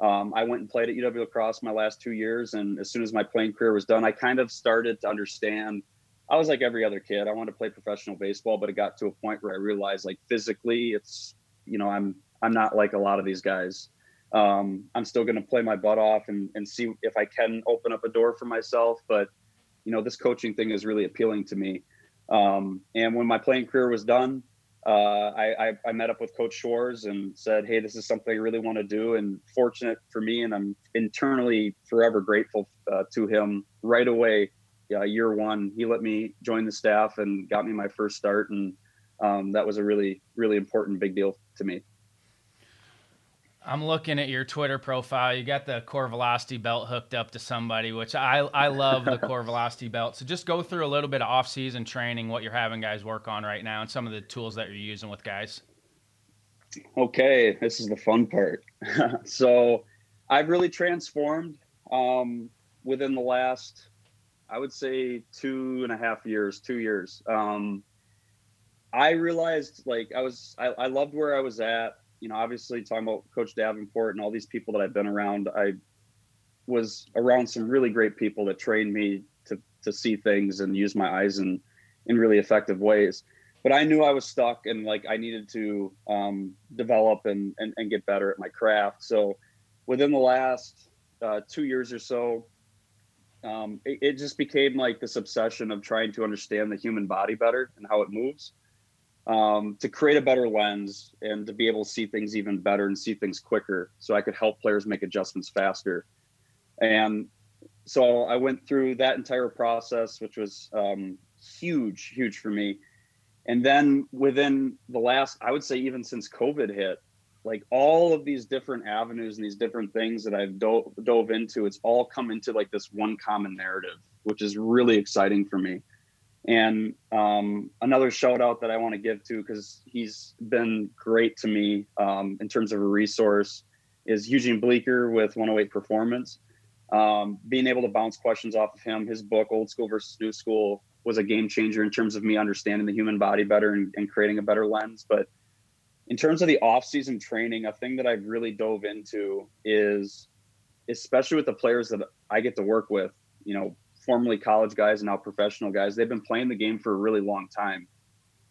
um, I went and played at UW La Crosse my last two years. And as soon as my playing career was done, I kind of started to understand I was like every other kid. I wanted to play professional baseball, but it got to a point where I realized like physically it's, you know, I'm, I'm not like a lot of these guys um, I'm still going to play my butt off and, and see if I can open up a door for myself. But, you know, this coaching thing is really appealing to me. Um, and when my playing career was done, uh, I, I, I met up with Coach Shores and said, "Hey, this is something I really want to do." And fortunate for me, and I'm internally forever grateful uh, to him. Right away, year one, he let me join the staff and got me my first start, and um, that was a really really important big deal to me. I'm looking at your Twitter profile. You got the core velocity belt hooked up to somebody, which I I love the core velocity belt. So just go through a little bit of off-season training, what you're having guys work on right now, and some of the tools that you're using with guys. Okay, this is the fun part. so I've really transformed um, within the last, I would say, two and a half years, two years. Um, I realized like I was, I, I loved where I was at you know, obviously talking about Coach Davenport and all these people that I've been around, I was around some really great people that trained me to to see things and use my eyes in in really effective ways. But I knew I was stuck and like I needed to um, develop and, and and get better at my craft. So within the last uh, two years or so, um, it, it, just became like this obsession of trying to understand the human body better and how it moves um, to create a better lens and to be able to see things even better and see things quicker so I could help players make adjustments faster. And so I went through that entire process, which was um, huge, huge for me. And then within the last, I would say, even since COVID hit, like all of these different avenues and these different things that I've do- dove into, it's all come into like this one common narrative, which is really exciting for me. And um, another shout out that I want to give to because he's been great to me um, in terms of a resource is Eugene Bleecker with 108 Performance. Um, being able to bounce questions off of him, his book Old School versus New School was a game changer in terms of me understanding the human body better and, and creating a better lens. But in terms of the off-season training, a thing that I've really dove into is, especially with the players that I get to work with, you know, formerly college guys and now professional guys, they've been playing the game for a really long time.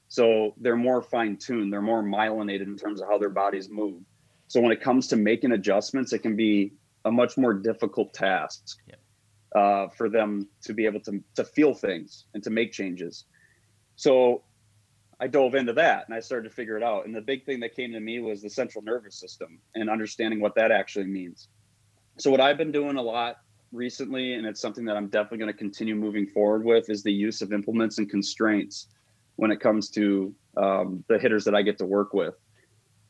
So they're more fine tuned, they're more myelinated in terms of how their bodies move. So when it comes to making adjustments, it can be a much more difficult task yep. uh, for them to be able to, to feel things and to make changes. So I dove into that and I started to figure it out. And the big thing that came to me was the central nervous system and understanding what that actually means. So what I've been doing a lot recently, and it's something that I'm definitely going to continue moving forward with, is the use of implements and constraints when it comes to um, the hitters that I get to work with.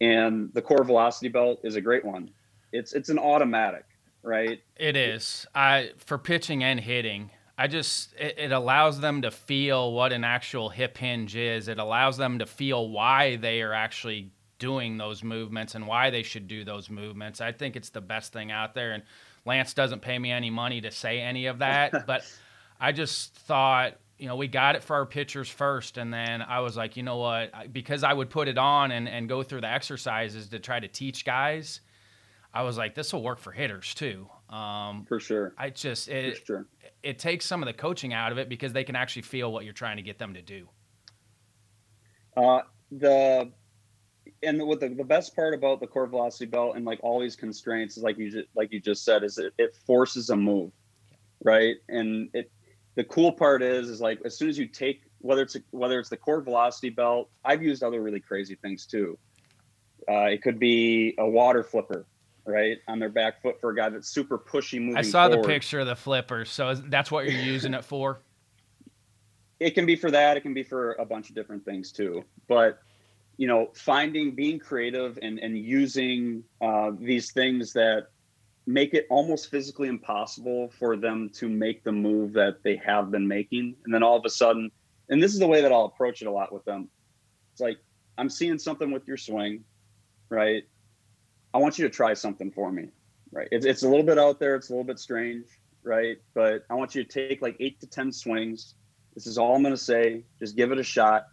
And the core velocity belt is a great one. It's it's an automatic, right? It is. I for pitching and hitting. I just it, it, allows them to feel what an actual hip hinge is. It allows them to feel why they are actually doing those movements and why they should do those movements. I think it's the best thing out there. And Lance doesn't pay me any money to say any of that, but I just thought, you know, we got it for our pitchers first. And then I was like, you know what? Because I would put it on and, and go through the exercises to try to teach guys, I was like, this will work for hitters too. Um, for sure. I just, it, sure. it takes some of the coaching out of it because they can actually feel what you're trying to get them to do. Uh, the and what the, the best part about the core velocity belt and like all these constraints is like you just, like you just said is it, it forces a move right? And it the cool part is is like as soon as you take whether it's a, whether it's the core velocity belt i've used other really crazy things too. Uh, it could be a water flipper right on their back foot for a guy that's super pushy moving i saw forward. the picture of the flipper so that's what you're using it for? It can be for that it can be for a bunch of different things too but you know, finding, being creative and, and using uh, these things that make it almost physically impossible for them to make the move that they have been making. And then all of a sudden, and this is the way that I'll approach it a lot with them. It's like, I'm seeing something with your swing, right? I want you to try something for me, right? It's, it's a little bit out there, it's a little bit strange, right? But I want you to take like eight to 10 swings. This is all I'm going to say. Just give it a shot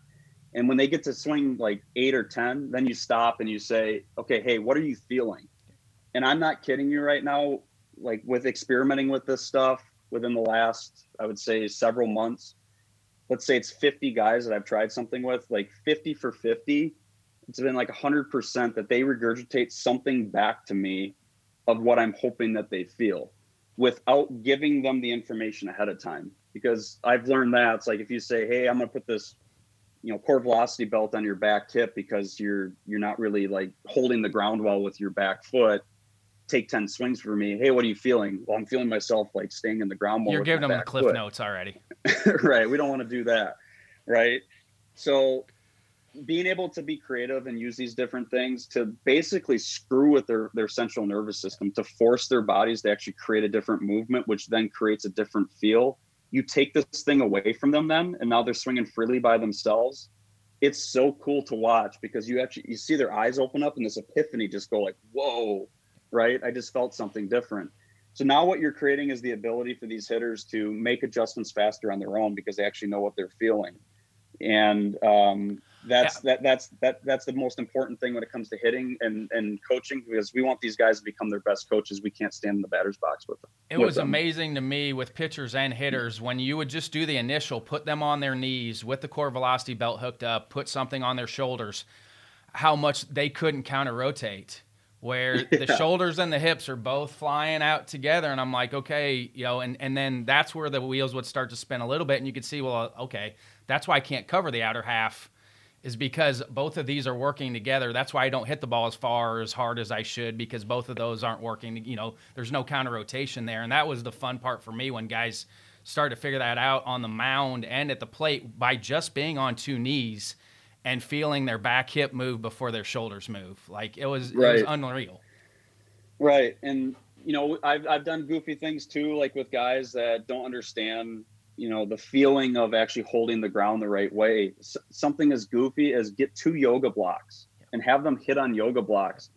and when they get to swing like eight or 10, then you stop and you say, okay, hey, what are you feeling? And I'm not kidding you right now. Like with experimenting with this stuff within the last, I would say, several months, let's say it's 50 guys that I've tried something with, like 50 for 50, it's been like 100% that they regurgitate something back to me of what I'm hoping that they feel without giving them the information ahead of time. Because I've learned that it's like if you say, hey, I'm going to put this you know core velocity belt on your back hip because you're you're not really like holding the ground well with your back foot. Take 10 swings for me. Hey what are you feeling? Well i'm feeling myself like staying in the ground you're giving them the cliff foot. notes already. Right we don't want to do that right? So being able to be creative and use these different things to basically screw with their their central nervous system to force their bodies to actually create a different movement which then creates a different feel you take this thing away from them then and now they're swinging freely by themselves it's so cool to watch because you actually you see their eyes open up and this epiphany just go like whoa right? I just felt something different. So now what you're creating is the ability for these hitters to make adjustments faster on their own because they actually know what they're feeling. And um, that's yeah. that that's that that's the most important thing when it comes to hitting and and coaching because we want these guys to become their best coaches we can't stand in the batter's box with them it was them. amazing to me with pitchers and hitters when you would just do the initial put them on their knees with the core velocity belt hooked up put something on their shoulders how much they couldn't counter rotate where yeah. the shoulders and the hips are both flying out together and i'm like okay you know and, and then that's where the wheels would start to spin a little bit and you could see well okay that's why i can't cover the outer half is because both of these are working together. That's why I don't hit the ball as far as hard as I should because both of those aren't working. You know, there's no counter rotation there, and that was the fun part for me when guys started to figure that out on the mound and at the plate by just being on two knees and feeling their back hip move before their shoulders move. Like it was, right. it was unreal. Right, and you know, I've I've done goofy things too, like with guys that don't understand you know the feeling of actually holding the ground the right way. S- something as goofy as get two yoga blocks and have them hit on yoga blocks.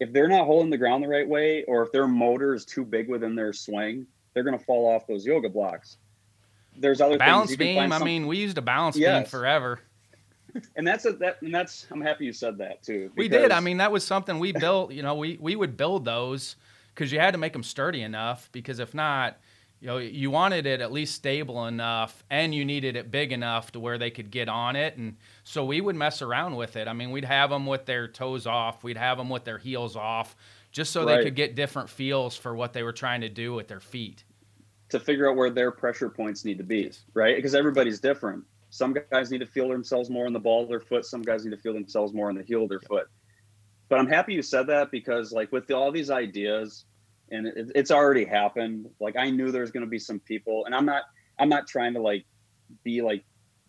If they're not holding the ground the right way or if their motor is too big within their swing they're going to fall off those yoga blocks. There's other balance beam i mean we used a balance yes. beam forever. And that's a, that and that's i'm happy you said that too we did. I mean that was something we built you know we we would build those because you had to make them sturdy enough because if not you know you wanted it at least stable enough and you needed it big enough to where they could get on it. And so we would mess around with it. I mean we'd have them with their toes off. We'd have them with their heels off just so right. they could get different feels for what they were trying to do with their feet. To figure out where their pressure points need to be right? Because everybody's different. Some guys need to feel themselves more in the ball of their foot. Some guys need to feel themselves more in the heel of their foot. But i'm happy you said that because like with the, all these ideas and it, it's already happened. Like I knew there was going to be some people, and I'm not I'm not trying to like be like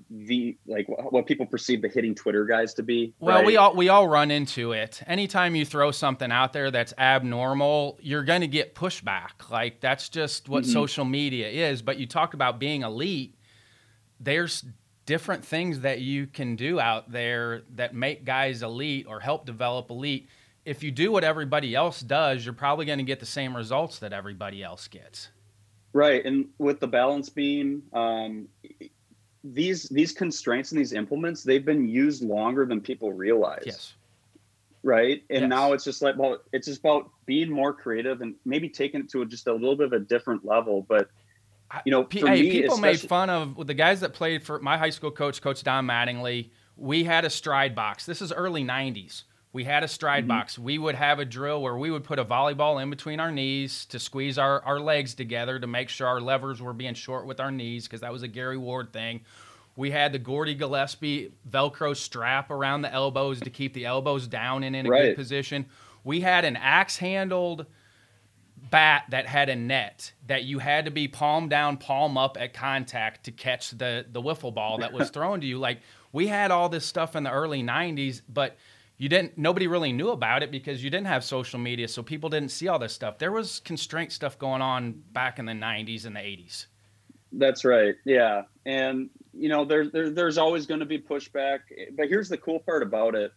the like what people perceive the hitting Twitter guys to be. Well, right? we all we all run into it. Anytime you throw something out there that's abnormal, you're going to get pushback. Like that's just what mm-hmm. social media is. But you talked about being elite. There's different things that you can do out there that make guys elite or help develop elite if you do what everybody else does, you're probably going to get the same results that everybody else gets. Right, and with the balance beam, um, these these constraints and these implements they've been used longer than people realize. Yes. Right, and yes. now it's just like well, it's just about being more creative and maybe taking it to a, just a little bit of a different level, but you know, hey, me, people made fun of the guys that played for my high school coach, Coach Don Mattingly. We had a stride box. This is early '90s. We had a stride mm-hmm. box. We would have a drill where we would put a volleyball in between our knees to squeeze our, our legs together to make sure our levers were being short with our knees because that was a Gary Ward thing. We had the Gordy Gillespie Velcro strap around the elbows to keep the elbows down and in a right. good position. We had an axe handled bat that had a net that you had to be palm down, palm up at contact to catch the the wiffle ball that was thrown to you. Like we had all this stuff in the early 90s, but – you didn't nobody really knew about it because you didn't have social media so people didn't see all this stuff. There was constraint stuff going on back in the 90s and the 80s that's right yeah. And you know there, there there's always going to be pushback but here's the cool part about it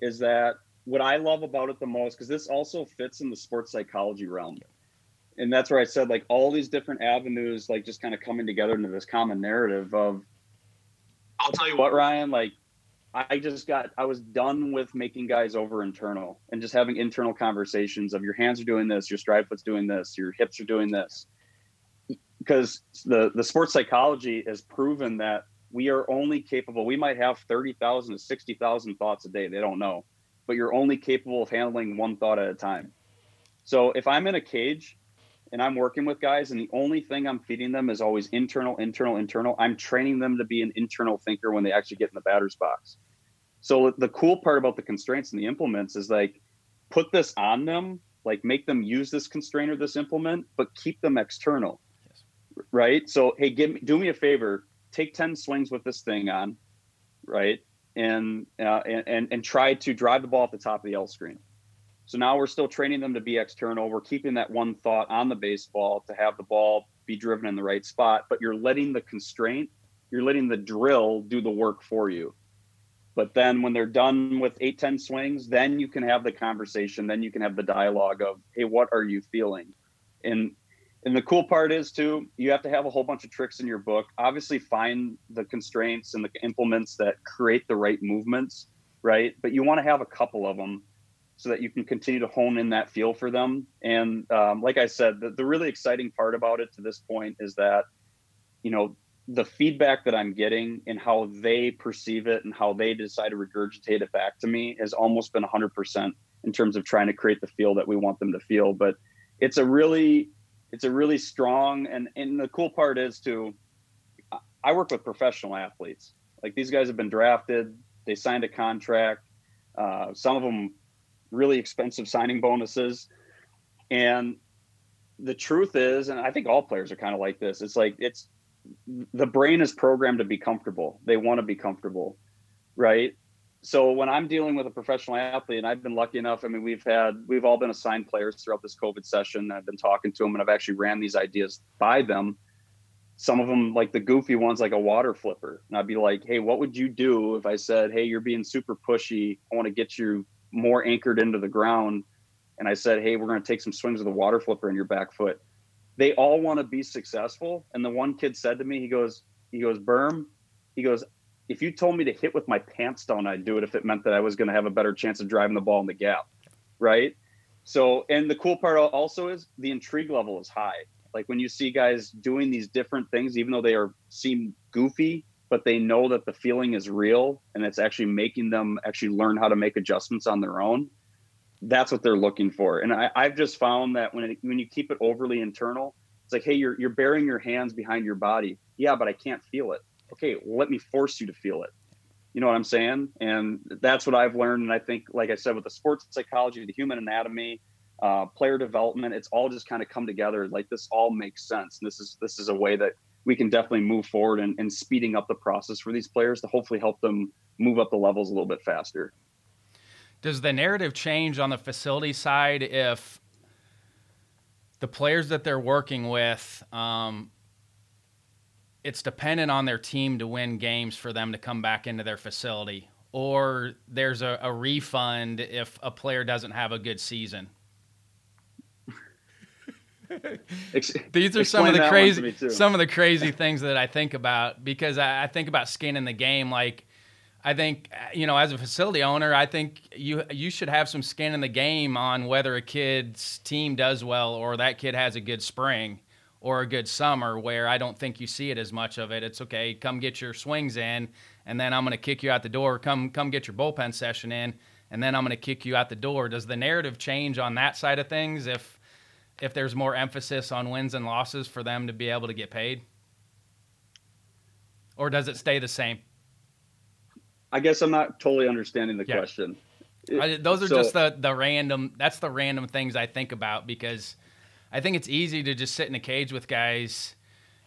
is that what i love about it the most because this also fits in the sports psychology realm. And that's where i said like all these different avenues like just kind of coming together into this common narrative of i'll tell you what ryan like I just got I was done with making guys over internal and just having internal conversations of your hands are doing this, your stride foot's doing this, your hips are doing this. Because the the sports psychology has proven that we are only capable. We might have thirty thousand to sixty thousand thoughts a day. They don't know, but you're only capable of handling one thought at a time. So if I'm in a cage and I'm working with guys, and the only thing I'm feeding them is always internal, internal, internal. I'm training them to be an internal thinker when they actually get in the batter's box. So the cool part about the constraints and the implements is like put this on them, like make them use this constraint or this implement, but keep them external. Yes. Right. So hey, give me do me a favor, take 10 swings with this thing on, right? And uh, and, and and try to drive the ball at the top of the L screen. So now we're still training them to be external. We're keeping that one thought on the baseball to have the ball be driven in the right spot, but you're letting the constraint, you're letting the drill do the work for you. But then when they're done with eight, 10 swings, then you can have the conversation. Then you can have the dialogue of, hey, what are you feeling? And and the cool part is too, you have to have a whole bunch of tricks in your book. Obviously, find the constraints and the implements that create the right movements, right? But you want to have a couple of them so that you can continue to hone in that feel for them. And um, like I said, the, the really exciting part about it to this point is that, you know, the feedback that I'm getting and how they perceive it and how they decide to regurgitate it back to me has almost been 100% in terms of trying to create the feel that we want them to feel. But it's a really, it's a really strong and and the cool part is to, I work with professional athletes. Like these guys have been drafted, they signed a contract. Uh, some of them really expensive signing bonuses. And the truth is, and I think all players are kind of like this, it's like it's the brain is programmed to be comfortable. They want to be comfortable, right? So when I'm dealing with a professional athlete, and I've been lucky enough, I mean, we've had, we've all been assigned players throughout this COVID session. I've been talking to them and I've actually ran these ideas by them. Some of them, like the goofy ones, like a water flipper. And I'd be like, hey, what would you do if I said, hey, you're being super pushy. I want to get you more anchored into the ground. And I said, Hey, we're going to take some swings with a water flipper in your back foot. They all want to be successful. And the one kid said to me, he goes, he goes, Berm, he goes, if you told me to hit with my pants down, I'd do it if it meant that I was going to have a better chance of driving the ball in the gap. Right. So, and the cool part also is the intrigue level is high. Like when you see guys doing these different things, even though they are seem goofy, but they know that the feeling is real and it's actually making them actually learn how to make adjustments on their own. That's what they're looking for. And I, have just found that when it, when you keep it overly internal it's like hey you're, you're burying your hands behind your body. Yeah but i can't feel it. Okay well, let me force you to feel it. You know what i'm saying? And that's what i've learned. And i think like i said with the sports psychology the human anatomy uh, player development it's all just kind of come together. Like this all makes sense. And this is this is a way that we can definitely move forward and, and speeding up the process for these players to hopefully help them move up the levels a little bit faster. Does the narrative change on the facility side if the players that they're working with, um, it's dependent on their team to win games for them to come back into their facility? Or there's a, a refund if a player doesn't have a good season? These are some of the crazy some of the crazy things that I think about because I, I, think about skin in the game. Like I think you know, as a facility owner, I think you you should have some skin in the game on whether a kid's team does well or that kid has a good spring or a good summer. Where I don't think you see it as much of it. It's okay, come get your swings in, and then I'm going to kick you out the door. Come come get your bullpen session in, and then I'm going to kick you out the door. Does the narrative change on that side of things if if there's more emphasis on wins and losses for them to be able to get paid? Or does it stay the same? I guess I'm not totally understanding the yeah. question. I, those are so, just the the random that's the random things I think about because I think it's easy to just sit in a cage with guys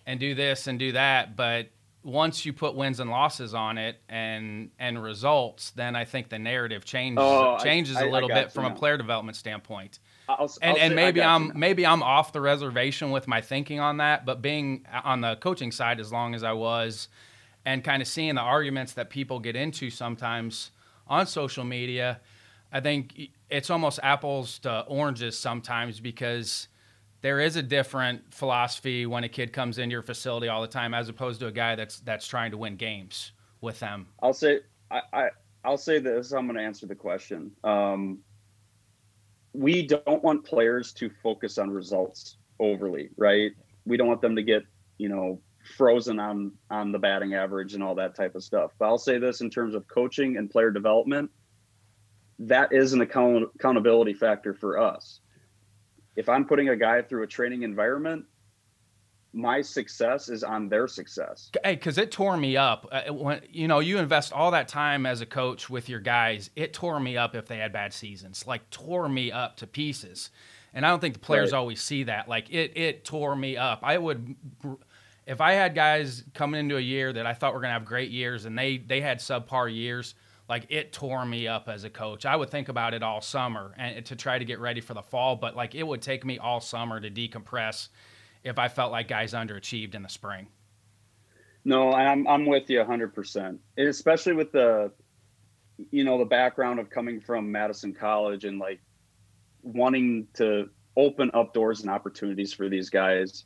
and do this and do that, but once you put wins and losses on it and and results, then I think the narrative changes oh, changes I, I, a little bit from now. a player development standpoint. I'll, and, I'll and maybe I'm maybe I'm off the reservation with my thinking on that, but being on the coaching side as long as I was, and kind of seeing the arguments that people get into sometimes on social media, I think it's almost apples to oranges sometimes because there is a different philosophy when a kid comes into your facility all the time as opposed to a guy that's that's trying to win games with them. I'll say I, I I'll say this. I'm going to answer the question. Um, we don't want players to focus on results overly, right? We don't want them to get, you know, frozen on on the batting average and all that type of stuff. But I'll say this in terms of coaching and player development, that is an account- accountability factor for us. if I'm putting a guy through a training environment, my success is on their success. Hey, because it tore me up. Uh, when you know you invest all that time as a coach with your guys, it tore me up if they had bad seasons. Like tore me up to pieces. And I don't think the players right. always see that. Like it, it tore me up. I would, if I had guys coming into a year that I thought were going to have great years and they they had subpar years, like it tore me up as a coach. I would think about it all summer and to try to get ready for the fall, but like it would take me all summer to decompress if I felt like guys underachieved in the spring. No, I'm I'm with you 100%. And especially with the you know, the background of coming from Madison College and like wanting to open up doors and opportunities for these guys.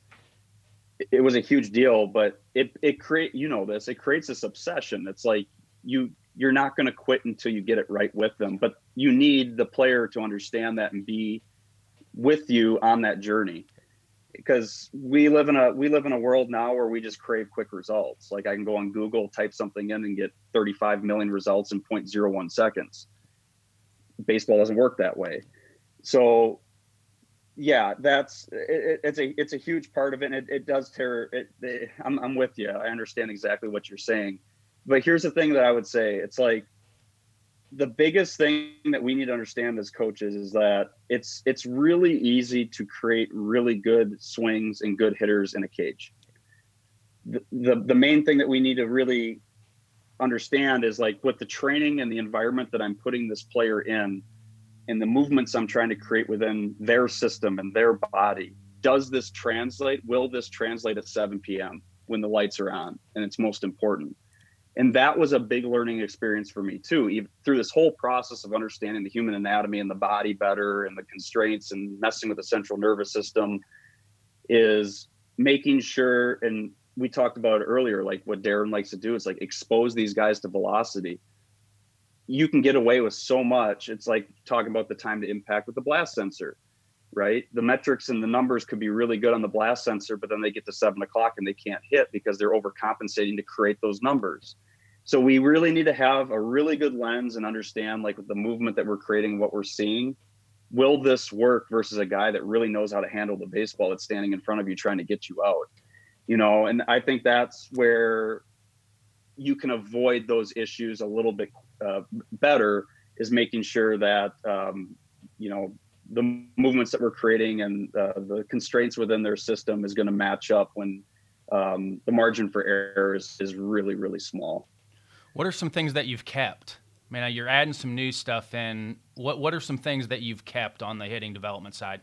It was a huge deal, but it it create you know this, it creates this obsession. It's like you you're not going to quit until you get it right with them, but you need the player to understand that and be with you on that journey because we live in a we live in a world now where we just crave quick results. Like I can go on Google, type something in, and get 35 million results in 0.01 seconds. Baseball doesn't work that way. So, yeah, that's it, it's a it's a huge part of it. And it, it does tear. It, it, I'm I'm with you. I understand exactly what you're saying. But here's the thing that I would say: it's like the biggest thing that we need to understand as coaches is that it's it's really easy to create really good swings and good hitters in a cage. The, the, the main thing that we need to really understand is like with the training and the environment that I'm putting this player in and the movements I'm trying to create within their system and their body. Does this translate? Will this translate at 7 p.m. when the lights are on and it's most important? And that was a big learning experience for me too even through this whole process of understanding the human anatomy and the body better and the constraints and messing with the central nervous system is making sure and we talked about earlier like what Darin likes to do is like expose these guys to velocity. You can get away with so much. It's like talking about the time to impact with the blast sensor right? The metrics and the numbers could be really good on the blast sensor but then they get to seven o'clock and they can't hit because they're overcompensating to create those numbers so we really need to have a really good lens and understand like the movement that we're creating, what we're seeing. Will this work versus a guy that really knows how to handle the baseball that's standing in front of you trying to get you out? You know, and I think that's where you can avoid those issues a little bit uh, better is making sure that um, you know the movements that we're creating and uh, the constraints within their system is going to match up when um, the margin for error is, is really really small what are some things that you've kept? I mean, you're adding some new stuff in. What What are some things that you've kept on the hitting development side?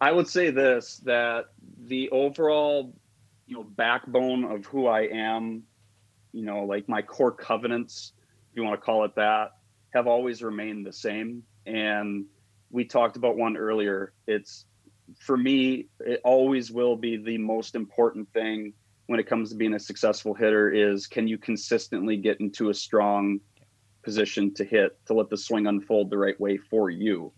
I would say this: that the overall, you know, backbone of who I am, you know, like my core covenants, if you want to call it that, have always remained the same. And we talked about one earlier. It's for me, it always will be the most important thing when it comes to being a successful hitter is can you consistently get into a strong position to hit to let the swing unfold the right way for you?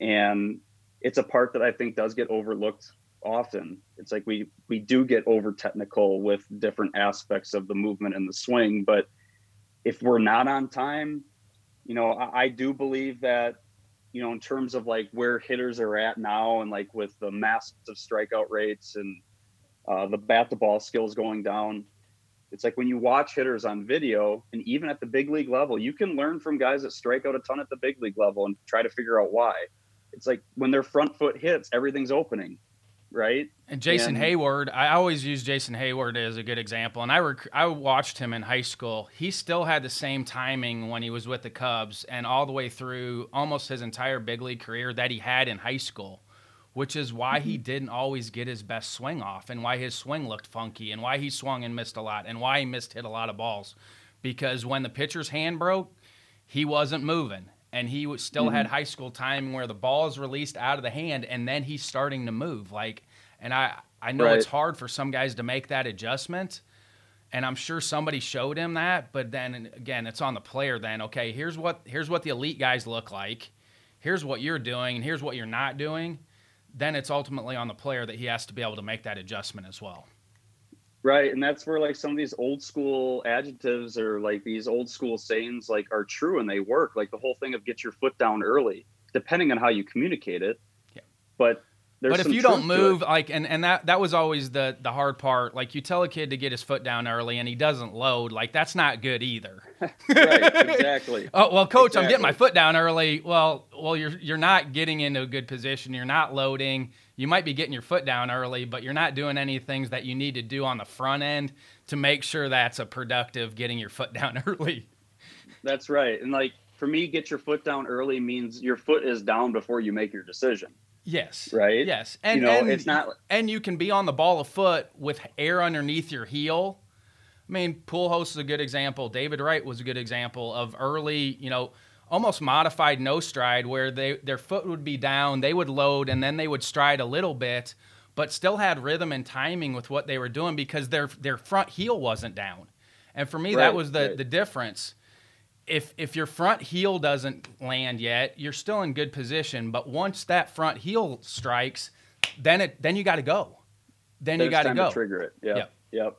And it's a part that i think does get overlooked often. It's like we we do get over technical with different aspects of the movement and the swing but if we're not on time you know I, I do believe that you know in terms of like where hitters are at now and like with the massive strikeout rates and uh, the bat to ball skills going down. It's like when you watch hitters on video, and even at the big league level, you can learn from guys that strike out a ton at the big league level and try to figure out why. It's like when their front foot hits, everything's opening, right? And Jason and, Heyward, I always use Jason Heyward as a good example. And I rec- I watched him in high school. He still had the same timing when he was with the Cubs, and all the way through almost his entire big league career that he had in high school which is why he mm-hmm. didn't always get his best swing off and why his swing looked funky and why he swung and missed a lot and why he missed hit a lot of balls. Because when the pitcher's hand broke, he wasn't moving and he still mm-hmm. had high school timing where the ball is released out of the hand and then he's starting to move. Like, and I, I know right. it's hard for some guys to make that adjustment. And I'm sure somebody showed him that, but then again, it's on the player. Then okay, here's what here's what the elite guys look like. Here's what you're doing, and here's what you're not doing then it's ultimately on the player that he has to be able to make that adjustment as well. Right, and that's where like some of these old school adjectives or like these old school sayings like are true and they work. Like the whole thing of get your foot down early depending on how you communicate it. Yeah. But but if you don't move, like, and, and that that was always the the hard part. Like, you tell a kid to get his foot down early, and he doesn't load. Like, that's not good either. right, exactly. oh well, coach, exactly. I'm getting my foot down early. Well, well, you're you're not getting into a good position. You're not loading. You might be getting your foot down early, but you're not doing any things that you need to do on the front end to make sure that's a productive getting your foot down early. That's right, and like for me, get your foot down early means your foot is down before you make your decision. Yes. Right. Yes, and you know and, it's not, and you can be on the ball of foot with air underneath your heel. I mean, Pujols is a good example. David Wright was a good example of early, you know, almost modified no stride, where they their foot would be down, they would load, and then they would stride a little bit, but still had rhythm and timing with what they were doing because their their front heel wasn't down. And for me, right, that was the right. the difference if if your front heel doesn't land yet, you're still in good position. But once that front heel strikes, then it then you got to go. Then you got to go. trigger it. Yep. Yep. yep.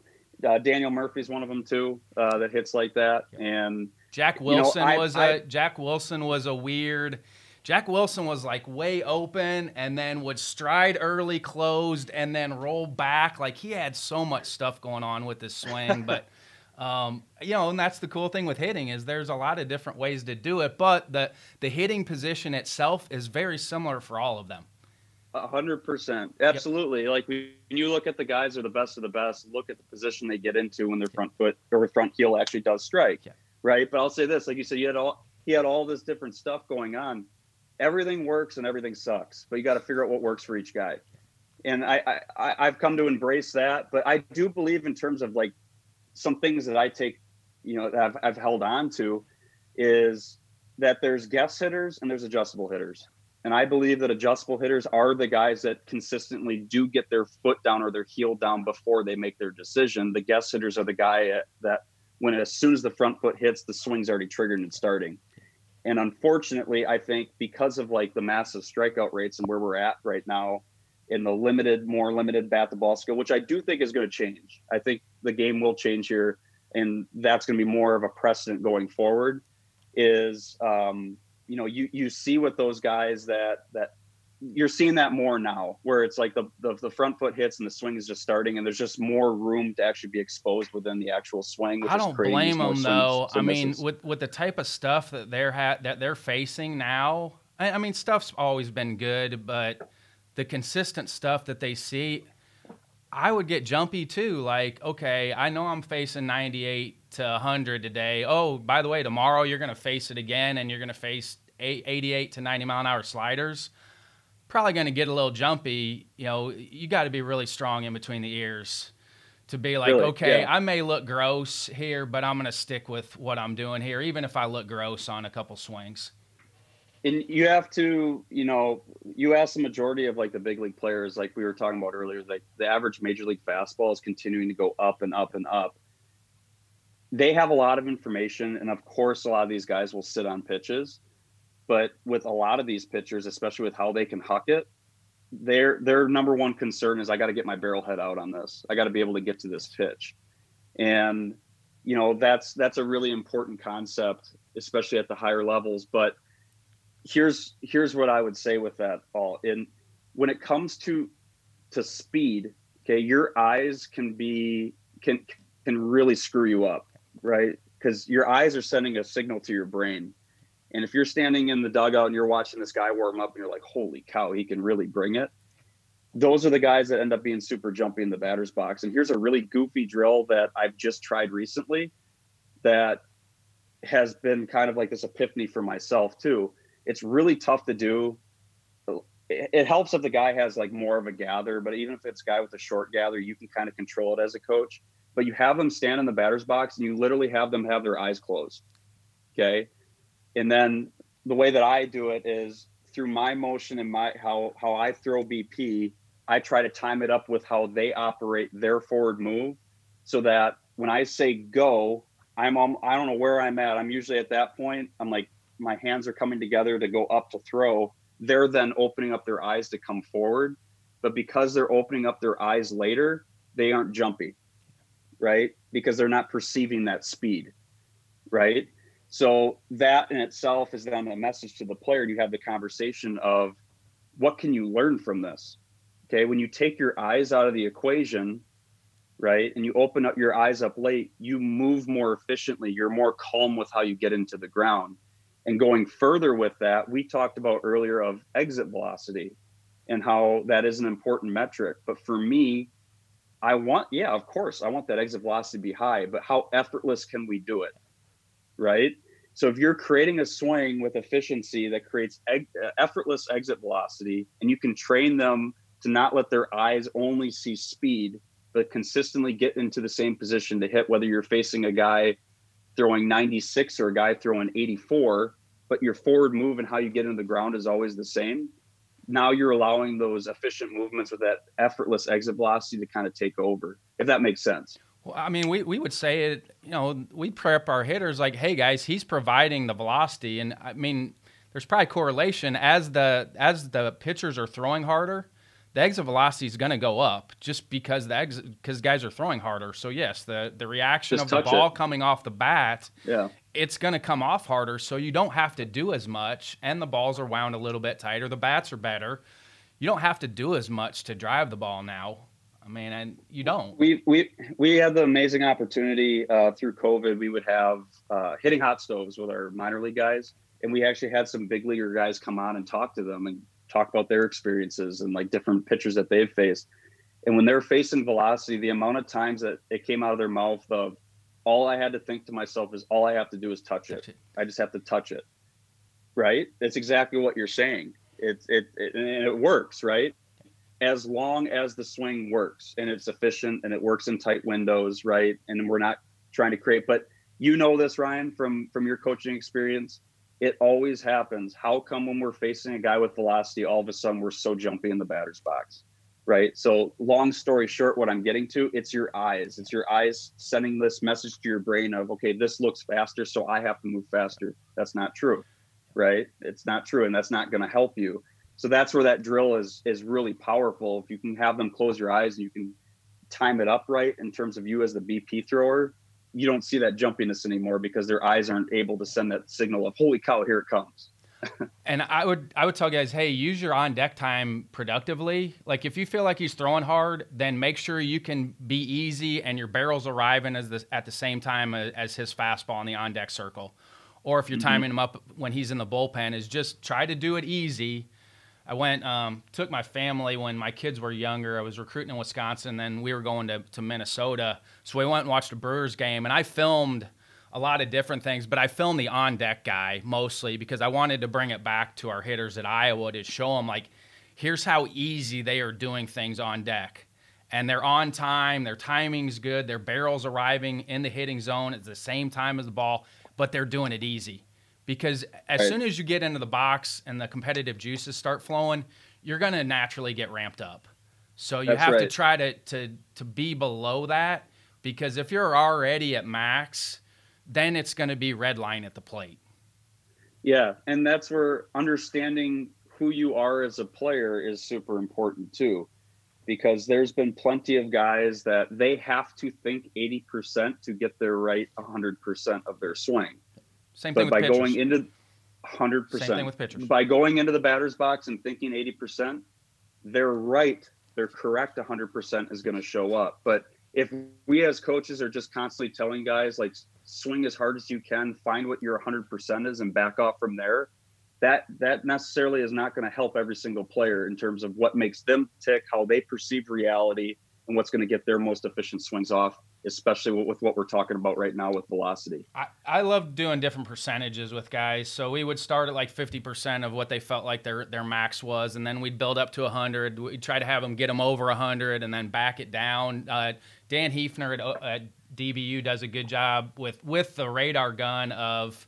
Uh, Daniel Murphy's one of them too uh, that hits like that. Yep. And Jack Wilson you know, I, was I, a Jack Wilson was a weird. Jack Wilson was like way open and then would stride early, closed, and then roll back. Like he had so much stuff going on with his swing, but. Um, you know, and that's the cool thing with hitting is there's a lot of different ways to do it, but the the hitting position itself is very similar for all of them. A hundred percent, absolutely. Yep. Like when you look at the guys who are the best of the best, look at the position they get into when their front foot or front heel actually does strike, yeah. right? But I'll say this, like you said, you had all he had all this different stuff going on. Everything works and everything sucks, but you got to figure out what works for each guy. And I, I I've come to embrace that, but I do believe in terms of like some things that I take, you know, I've, I've held on to is that there's guest hitters and there's adjustable hitters. And I believe that adjustable hitters are the guys that consistently do get their foot down or their heel down before they make their decision. The guest hitters are the guy uh, that when as soon as the front foot hits, the swing's already triggered and starting. And unfortunately, I think because of like the massive strikeout rates and where we're at right now, in the limited, more limited bat to ball skill, which I do think is going to change. I think the game will change here, and that's going to be more of a precedent going forward. Is um, you know you you see what those guys that that you're seeing that more now, where it's like the, the, the front foot hits and the swing is just starting, and there's just more room to actually be exposed within the actual swing. I don't blame them though. I mean, with with the type of stuff that they're ha- that they're facing now, I, I mean, stuff's always been good, but the consistent stuff that they see, I would get jumpy too. Like, okay, I know I'm facing 98 to 100 today. Oh, by the way, tomorrow you're going to face it again and you're going to face 88 to 90 mile an hour sliders. Probably going to get a little jumpy. You know, you got to be really strong in between the ears to be like, really? okay, yeah. I may look gross here, but I'm going to stick with what I'm doing here, even if I look gross on a couple swings and you have to, you know, you ask the majority of like the big league players, like we were talking about earlier, like the average major league fastball is continuing to go up and up and up. They have a lot of information, and of course, a lot of these guys will sit on pitches. But with a lot of these pitchers, especially with how they can huck it, their their number one concern is I got to get my barrel head out on this. I got to be able to get to this pitch, and you know that's that's a really important concept, especially at the higher levels. But here's here's what I would say with that all in when it comes to to speed okay your eyes can be can can really screw you up right? Because your eyes are sending a signal to your brain. And if you're standing in the dugout and you're watching this guy warm up and you're like holy cow he can really bring it those are the guys that end up being super jumpy in the batter's box. And here's a really goofy drill that i've just tried recently that has been kind of like this epiphany for myself too it's really tough to do. It helps if the guy has like more of a gather, but even if it's a guy with a short gather, you can kind of control it as a coach. But you have them stand in the batter's box and you literally have them have their eyes closed. Okay. And then the way that I do it is through my motion and my how how I throw BP, I try to time it up with how they operate their forward move so that when I say go, I'm on, I don't know where I'm at. I'm usually at that point. I'm like my hands are coming together to go up to throw, they're then opening up their eyes to come forward. But because they're opening up their eyes later, they aren't jumpy, right? Because they're not perceiving that speed, right? So that in itself is then a message to the player. And you have the conversation of what can you learn from this? Okay, when you take your eyes out of the equation, right, and you open up your eyes up late, you move more efficiently. You're more calm with how you get into the ground. And going further with that, we talked about earlier of exit velocity and how that is an important metric. But for me, I want, yeah, of course, I want that exit velocity to be high, but how effortless can we do it? Right. So if you're creating a swing with efficiency that creates eg- uh, effortless exit velocity, and you can train them to not let their eyes only see speed, but consistently get into the same position to hit, whether you're facing a guy throwing 96 or a guy throwing 84, but your forward move and how you get into the ground is always the same. Now you're allowing those efficient movements with that effortless exit velocity to kind of take over, if that makes sense. Well, I mean, we, we would say it, you know, we prep our hitters like, hey guys, he's providing the velocity. And I mean, there's probably correlation as the as the pitchers are throwing harder, the exit velocity is going to go up just because the exit because guys are throwing harder. So yes, the the reaction just of the ball it. coming off the bat, yeah, it's going to come off harder. So you don't have to do as much, and the balls are wound a little bit tighter. The bats are better. You don't have to do as much to drive the ball now. I mean, and you don't. We we we had the amazing opportunity uh, through COVID. We would have uh, hitting hot stoves with our minor league guys, and we actually had some big leaguer guys come on and talk to them and talk about their experiences and like different pitchers that they've faced. And when they're facing velocity, the amount of times that it came out of their mouth of all I had to think to myself is all I have to do is touch, touch it. it. I just have to touch it. Right? That's exactly what you're saying. It, it, it and it works, right? as long as the swing works and it's efficient and it works in tight windows, right? And we're not trying to create, but you know this, Ryan, from from your coaching experience. It always happens. How come when we're facing a guy with velocity, all of a sudden we're so jumpy in the batter's box? Right. So, long story short, what I'm getting to, it's your eyes. It's your eyes sending this message to your brain of, okay, this looks faster, so I have to move faster. That's not true. Right. It's not true. And that's not going to help you so that's where that drill is is really powerful if you can have them close your eyes and you can time it up right in terms of you as the bp thrower you don't see that jumpiness anymore because their eyes aren't able to send that signal of holy cow here it comes. And i would i would tell guys hey use your on deck time productively. Like if you feel like he's throwing hard then make sure you can be easy and your barrel's arriving as the, at the same time as his fastball in the on deck circle. Or if you're mm-hmm. timing him up when he's in the bullpen is just try to do it easy I went, um, took my family when my kids were younger. I was recruiting in Wisconsin, then we were going to, to Minnesota. So we went and watched a Brewers game, and I filmed a lot of different things, but I filmed the on deck guy mostly because I wanted to bring it back to our hitters at Iowa to show them, like, here's how easy they are doing things on deck. And they're on time, their timing's good, their barrel's arriving in the hitting zone at the same time as the ball, but they're doing it easy because as right. soon as you get into the box and the competitive juices start flowing, you're going to naturally get ramped up. So you That's have right. to try to, to to be below that because if you're already at max, then it's going to be red line at the plate. Yeah, and that's where understanding who you are as a player is super important too. Because there's been plenty of guys that they have to think 80% to get their right 100% of their swing same thing but by pitchers. going into 100%. Same thing with pitchers. By going into the batter's box and thinking 80%, they're right. They're correct 100% is going to show up. But if we as coaches are just constantly telling guys, like, swing as hard as you can, find what your 100% is, and back off from there, that that necessarily is not going to help every single player in terms of what makes them tick, how they perceive reality, and what's going to get their most efficient swings off especially with what we're talking about right now with velocity. I, I love doing different percentages with guys. So we would start at like 50% of what they felt like their, their max was, and then we'd build up to 100. We'd try to have them get them over 100 and then back it down. Uh, Dan Heefner at, at DBU does a good job with, with the radar gun of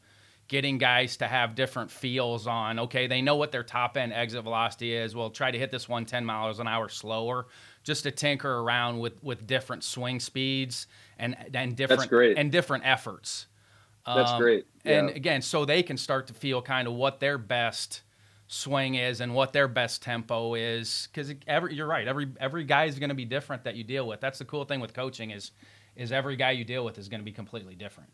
getting guys to have different feels on okay they know what their top end exit velocity is we'll try to hit this one 10 miles an hour slower just to tinker around with with different swing speeds and and different and different efforts. That's um, great. Yeah. And again, so they can start to feel kind of what their best swing is and what their best tempo is because every you're right every every guy is going to be different that you deal with that's the cool thing with coaching is is every guy you deal with is going to be completely different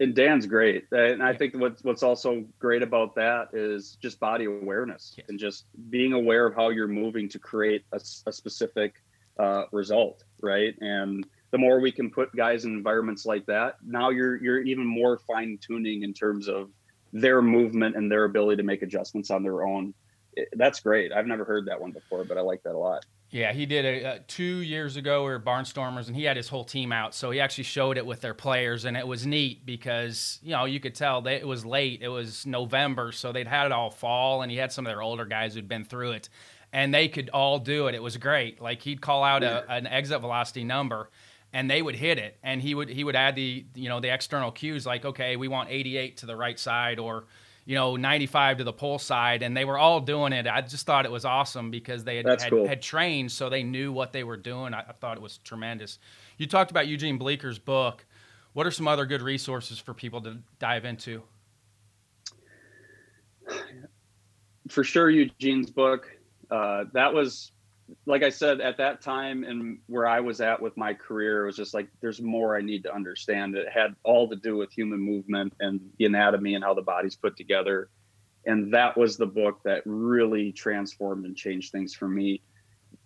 and Dan's great, and I think what's what's also great about that is just body awareness yes. and just being aware of how you're moving to create a, a specific uh, result, right? And the more we can put guys in environments like that, now you're you're even more fine tuning in terms of their movement and their ability to make adjustments on their own. It, that's great. I've never heard that one before, but I like that a lot. Yeah, he did it uh, two years ago. We were Barnstormers, and he had his whole team out. So he actually showed it with their players, and it was neat because you know you could tell that it was late. It was November, so they'd had it all fall, and he had some of their older guys who'd been through it, and they could all do it. It was great. Like he'd call out a, an exit velocity number, and they would hit it, and he would he would add the you know the external cues like okay, we want 88 to the right side or you know, 95 to the pole side, and they were all doing it. I just thought it was awesome because they had, had, cool. had, trained, so they knew what they were doing. I, I, thought it was tremendous. You talked about Eugene Bleecker's book. What are some other good resources for people to dive into? For sure, Eugene's book. Uh, that was like I said at that time and where I was at with my career, it was just like there's more I need to understand. It had all to do with human movement and the anatomy and how the body's put together. And that was the book that really transformed and changed things for me.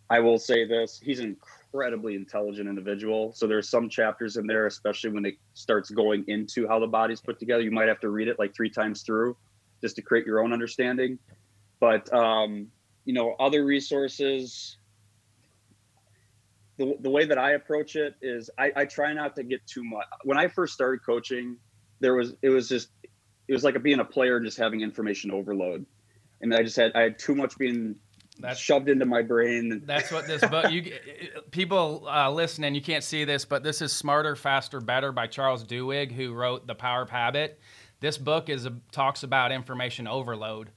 I will say this he's an incredibly intelligent individual. So there's some chapters in there, especially when it starts going into how the body's put together. You might have to read it like three times through just to create your own understanding. But um, you know other resources the, the way that i approach it is I, I try not to get too much when i first started coaching there was it was just it was like a, being a player and just having information overload and i just had i had too much being that's shoved into my brain. That's what this book. You people uh, listening, you can't see this, but this is "Smarter, Faster, Better" by Charles Duhigg, who wrote "The Power of Habit." This book is a, talks about information overload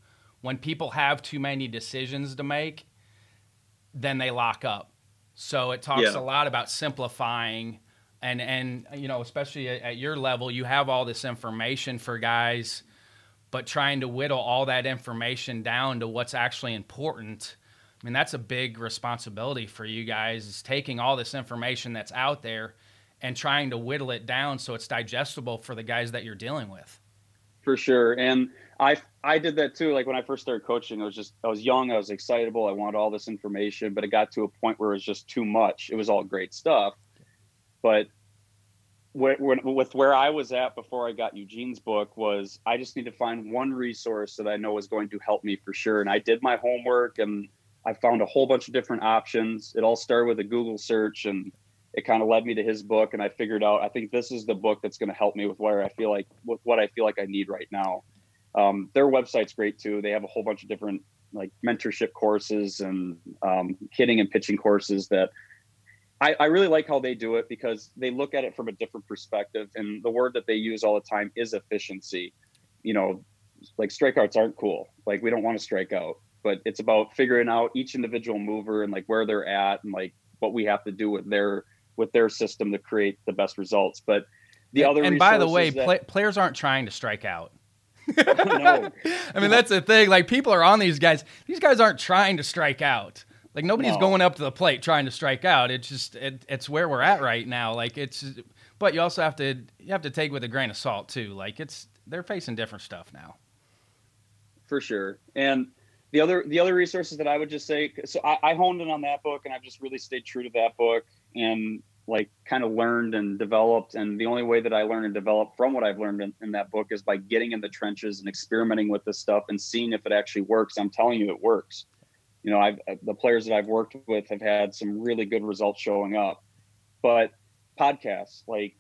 when people have too many decisions to make, then they lock up. So it talks yeah. a lot about simplifying and and you know especially at, at, your level you have all this information for guys but trying to whittle all that information down to what's actually important i mean that's a big responsibility for you guys is taking all this information that's out there and trying to whittle it down so it's digestible for the guys that you're dealing with for sure and I I did that too. Like when I first started coaching, I was just I was young, I was excitable, I wanted all this information, but it got to a point where it was just too much. It was all great stuff, but with where I was at before I got Eugene's book was I just need to find one resource that I know is going to help me for sure. And I did my homework and I found a whole bunch of different options. It all started with a Google search and it kind of led me to his book and I figured out I think this is the book that's going to help me with where I feel like with what I feel like I need right now. Um, their website's great too. They have a whole bunch of different like mentorship courses and um, hitting and pitching courses that I, I, really like how they do it because they look at it from a different perspective. And the word that they use all the time is efficiency. You know, like strikeouts aren't cool. Like we don't want to strike out, but it's about figuring out each individual mover and like where they're at and like what we have to do with their with their system to create the best results. But the other and by the way, that, play, players aren't trying to strike out. No. I mean, that's the thing. Like, people are on these guys. These guys aren't trying to strike out. Like, nobody's no. going up to the plate trying to strike out. It's just, it, it's where we're at right now. Like, it's, but you also have to, you have to take with a grain of salt too. Like, it's, they're facing different stuff now. For sure. And the other, the other resources that I would just say, so I, I honed in on that book and I've just really stayed true to that book. And like kind of learned and developed and the only way that i learn and develop from what i've learned in, in, that book is by getting in the trenches and experimenting with this stuff and seeing if it actually works. I'm telling you it works. You know i've the players that i've worked with have had some really good results showing up. But podcasts like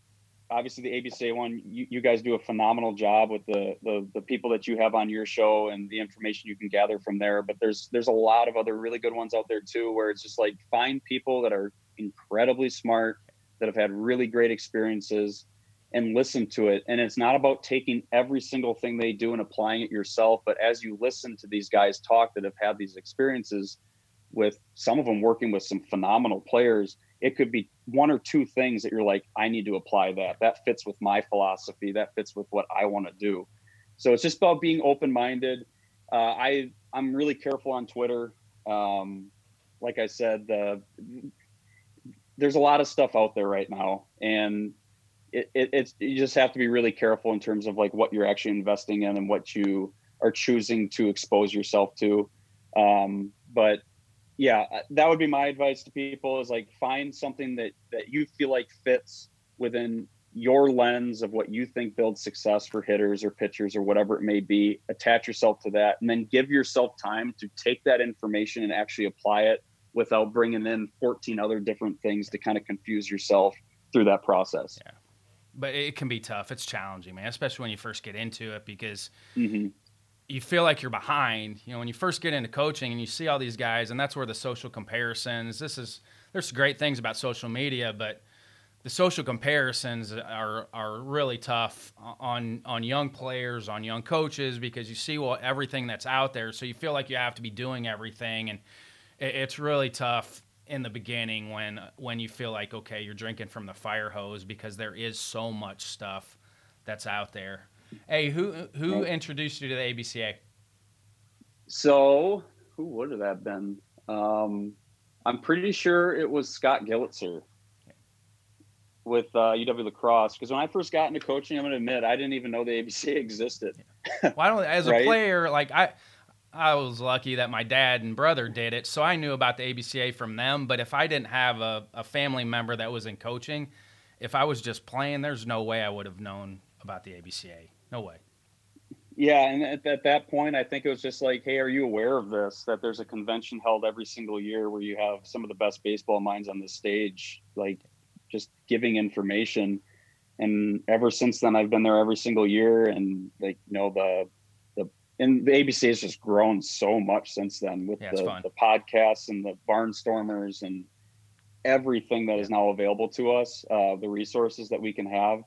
obviously the abca one you, you guys do a phenomenal job with the, the the people that you have on your show and the information you can gather from there. But there's there's a lot of other really good ones out there too where it's just like find people that are incredibly smart, that have had really great experiences, and listen to it. And it's not about taking every single thing they do and applying it yourself, but as you listen to these guys talk that have had these experiences with some of them working with some phenomenal players, it could be one or two things that you're like, I need to apply that. That fits with my philosophy. That fits with what I want to do. So it's just about being open minded. Uh, I I'm really careful on Twitter. Um, like I said, the there's a lot of stuff out there right now, and it it, it's you just have to be really careful in terms of like what you're actually investing in and what you are choosing to expose yourself to. Um, but yeah, uh, that would be my advice to people is like find something that that you feel like fits within your lens of what you think builds success for hitters or pitchers or whatever it may be. Attach yourself to that, and then give yourself time to take that information and actually apply it without bringing in 14 other different things to kind of confuse yourself through that process. Yeah. But it can be tough. It's challenging, man, especially when you first get into it because mm-hmm. you feel like you're behind. You know, when you first get into coaching and you see all these guys, and that's where the social comparisons. This is there's great things about social media, but the social comparisons are are really tough on on young players, on young coaches because you see well everything that's out there, so you feel like you have to be doing everything, and it's really tough in the beginning when when you feel like okay you're drinking from the fire hose because there is so much stuff that's out there. Hey who who introduced you to the abca so who would have that been? Um, i'm pretty sure it was scott gillitzer with uh, uw lacrosse because when i first got into coaching i'm going to admit i didn't even know the abca existed. Well i don't as a right? player like i I was lucky that my dad and brother did it, so I knew about the ABCA from them. But if I didn't have a, a family member that was in coaching, if I was just playing, there's no way I would have known about the ABCA. No way. Yeah, and at, at, that point, I think it was just like, hey, are you aware of this? That there's a convention held every single year where you have some of the best baseball minds on the stage, like just giving information. And ever since then, I've been there every single year, and like you know the and the ABCA has just grown so much since then with yeah, the, the podcasts and the barnstormers and everything that is now available to us, uh, the resources that we can have.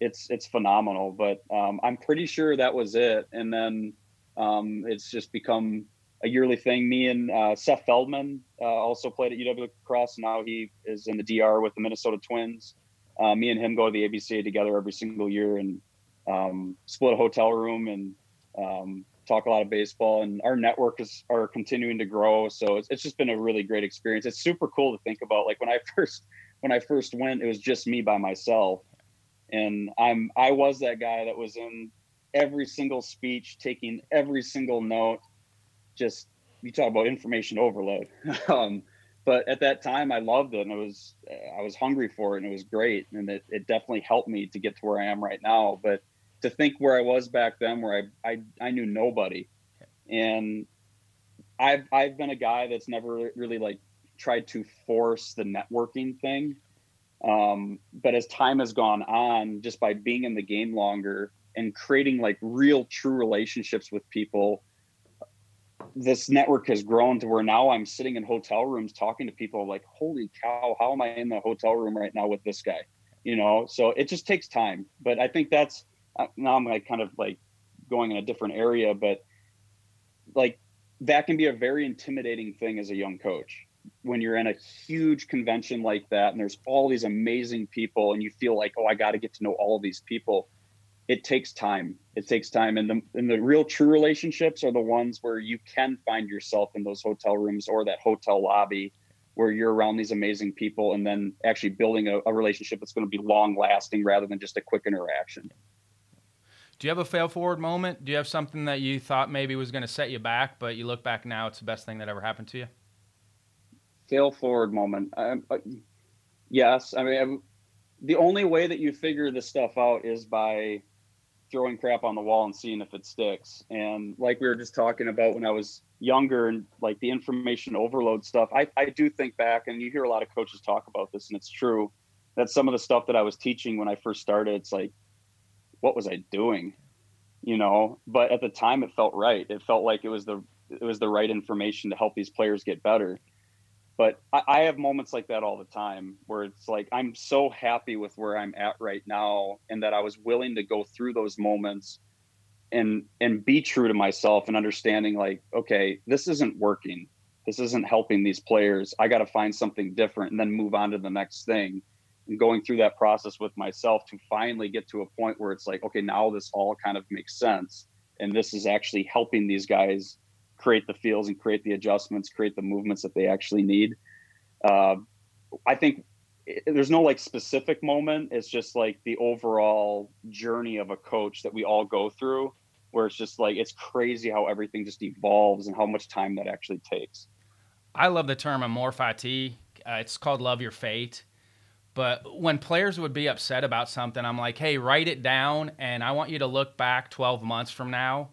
It's it's phenomenal, but um, I'm pretty sure that was it. And then um, it's just become a yearly thing. Me and uh, Seth Feldman uh, also played at UW Cross. Now he is in the DR with the Minnesota Twins. Uh, me and him go to the ABCA together every single year and um, split a hotel room and um, talk a lot of baseball and our network is are continuing to grow. So it's, it's just been a really great experience. It's super cool to think about like when i first when i first went it was just me by myself. And i'm i was that guy that was in every single speech taking every single note. Just you talk about information overload. Um, but at that time i loved it and it was i was hungry for it and it was great and it, it definitely helped me to get to where i am right now. But to think where I was back then, where I, I, I knew nobody. And I've, I've been a guy that's never really like tried to force the networking thing. Um, but as time has gone on, just by being in the game longer and creating like real true relationships with people, this network has grown to where now I'm sitting in hotel rooms talking to people like, holy cow, how am I in the hotel room right now with this guy? You know, so it just takes time. But I think that's now I'm like kind of like going in a different area, but like that can be a very intimidating thing as a young coach. When you're in a huge convention like that and there's all these amazing people and you feel like oh i got to get to know all these people it takes time. It takes time. And the, and the real true relationships are the ones where you can find yourself in those hotel rooms or that hotel lobby where you're around these amazing people and then actually building a, a relationship that's going to be long lasting rather than just a quick interaction do you have a fail forward moment? Do you have something that you thought maybe was going to set you back, but you look back now, it's the best thing that ever happened to you? Fail forward moment. Um, uh, yes. I mean, I'm, the only way that you figure this stuff out is by throwing crap on the wall and seeing if it sticks. And like we were just talking about when I was younger and like the information overload stuff, I, I do think back and you hear a lot of coaches talk about this and it's true that some of the stuff that I was teaching when I first started, it's like, what was I doing? You know, but at the time it felt right. It felt like it was the it was the right information to help these players get better. But I, I have moments like that all the time where it's like I'm so happy with where I'm at right now and that I was willing to go through those moments and and be true to myself and understanding like, okay, this isn't working. This isn't helping these players. I got to find something different and then move on to the next thing going through that process with myself to finally get to a point where it's like, okay, now this all kind of makes sense. And this is actually helping these guys create the feels and create the adjustments, create the movements that they actually need. Uh, I think there's no like specific moment. It's just like the overall journey of a coach that we all go through, where it's just like it's crazy how everything just evolves and how much time that actually takes. I love the term amor fati. Uh, it's called love your fate. But when players would be upset about something, I'm like, hey, write it down, and I want you to look back 12 months from now,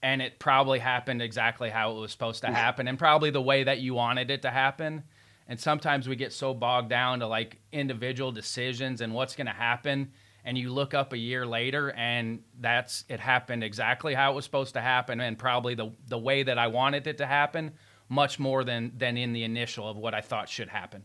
and it probably happened exactly how it was supposed to happen, and probably the way that you wanted it to happen. And sometimes we get so bogged down to like individual decisions and what's going to happen. And you look up a year later and that's it happened exactly how it was supposed to happen and probably the, the way that I wanted it to happen, much more than, than in the initial of what I thought should happen.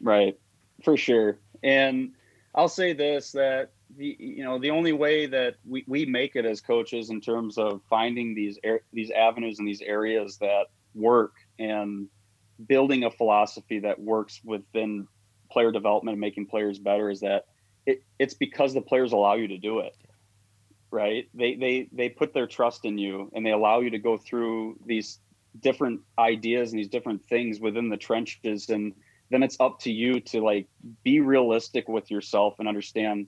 Right. For sure. And I'll say this that the you know the only way that we, we make it as coaches in terms of finding these these avenues and these areas that work and building a philosophy that works within player development and making players better is that it, it's because the players allow you to do it right they they they put their trust in you and they allow you to go through these different ideas and these different things within the trenches and then it's up to you to like be realistic with yourself and understand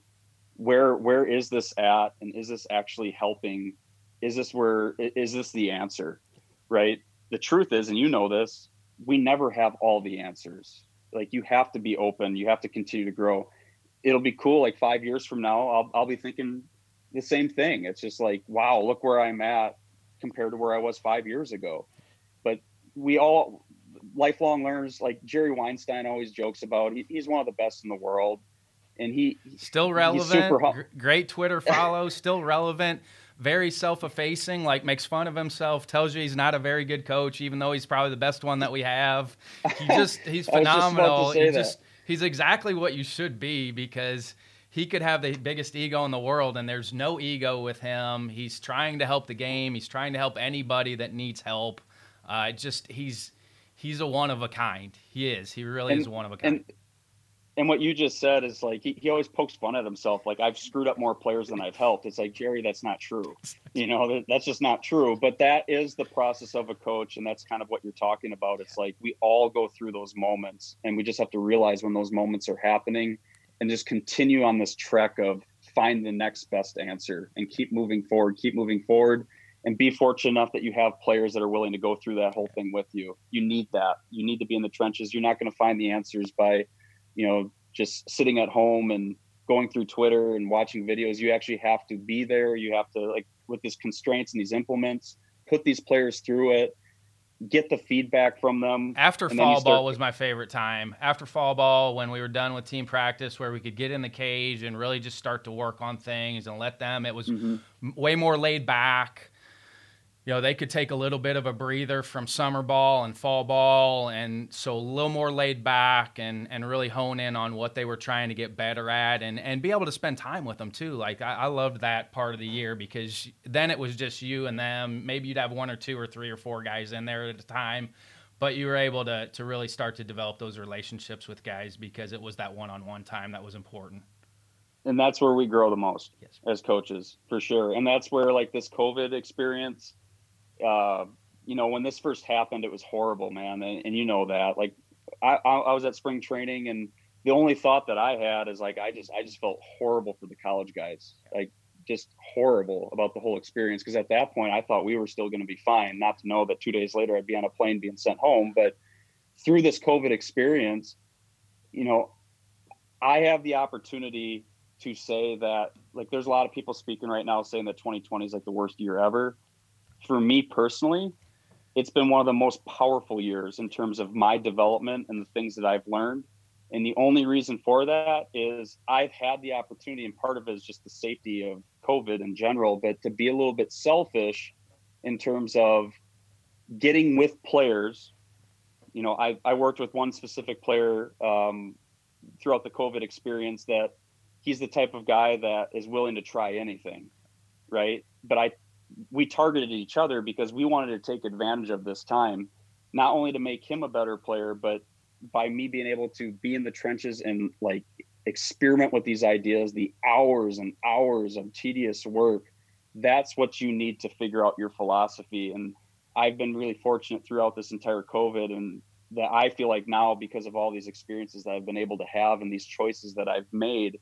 where where is this at and is this actually helping is this where is this the answer right the truth is and you know this we never have all the answers. Like you have to be open. You have to continue to grow. It'll be cool. Like five years from now, I'll I'll be thinking the same thing. It's just like, wow, look where I'm at compared to where I was five years ago. But we all lifelong learners like Jerry Weinstein always jokes about. He, he's one of the best in the world, and he still relevant. Hum- great Twitter follow, still relevant very self-effacing, like makes fun of himself, tells you he's not a very good coach, even though he's probably the best one that we have. He just he's phenomenal. Just he just he's exactly what you should be because he could have the biggest ego in the world and there's no ego with him. He's trying to help the game. He's trying to help anybody that needs help. Uh, just he's he's a one of a kind. He is. He really and, is one of a kind. And, and what you just said is like he, he always pokes fun at himself like i've screwed up more players than i've helped it's like jerry that's not true you know that's just not true but that is the process of a coach and that's kind of what you're talking about it's like we all go through those moments and we just have to realize when those moments are happening and just continue on this trek of find the next best answer and keep moving forward keep moving forward and be fortunate enough that you have players that are willing to go through that whole thing with you you need that you need to be in the trenches you're not going to find the answers by you know just sitting at home and going through Twitter and watching videos. You actually have to be there. You have to like with these constraints and these implements, put these players through it, get the feedback from them. After fall ball was my favorite time. After fall ball, when we were done with team practice, where we could get in the cage and really just start to work on things and let them. It was mm-hmm. way more laid back you know, they could take a little bit of a breather from summer ball and fall ball, and so a little more laid back and and really hone in on what they were trying to get better at, and and be able to spend time with them too. Like I, I loved that part of the year because then it was just you and them. Maybe you'd have one or two or three or four guys in there at a time, but you were able to to really start to develop those relationships with guys because it was that one-on-one time that was important and that's where we grow the most yes. as coaches for sure and that's where like this covid experience uh, you know, when this first happened, it was horrible, man. And, and you know that. Like, I, I was at spring training, and the only thought that I had is like, I just, I just felt horrible for the college guys. Like, just horrible about the whole experience. Because at that point, I thought we were still going to be fine. Not to know that two days later I'd be on a plane being sent home. But through this COVID experience, you know, I have the opportunity to say that like there's a lot of people speaking right now saying that 2020 is like the worst year ever for me personally, it's been one of the most powerful years in terms of my development and the things that I've learned. And the only reason for that is I've had the opportunity, and part of it is just the safety of COVID in general, but to be a little bit selfish in terms of getting with players. You know, I, I worked with one specific player um, throughout the COVID experience that he's the type of guy that is willing to try anything, right? But I we targeted each other because we wanted to take advantage of this time, not only to make him a better player, but by me being able to be in the trenches and like experiment with these ideas, the hours and hours of tedious work, that's what you need to figure out your philosophy. And I've been really fortunate throughout this entire COVID and that I feel like now because of all these experiences that I've been able to have and these choices that I've made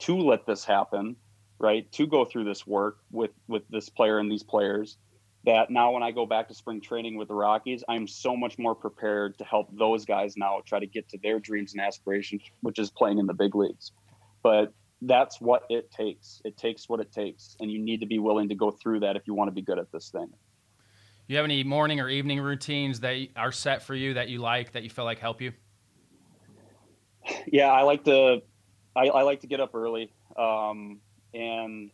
to let this happen, right? To go through this work with with this player and these players that now when I go back to spring training with the Rockies, I'm so much more prepared to help those guys now try to get to their dreams and aspirations, which is playing in the big leagues. But that's what it takes. It takes what it takes. And you need to be willing to go through that if you want to be good at this thing. You have any morning or evening routines that are set for you that you like, that you feel like help you? Yeah, I like to, I, I like to get up early. Um, and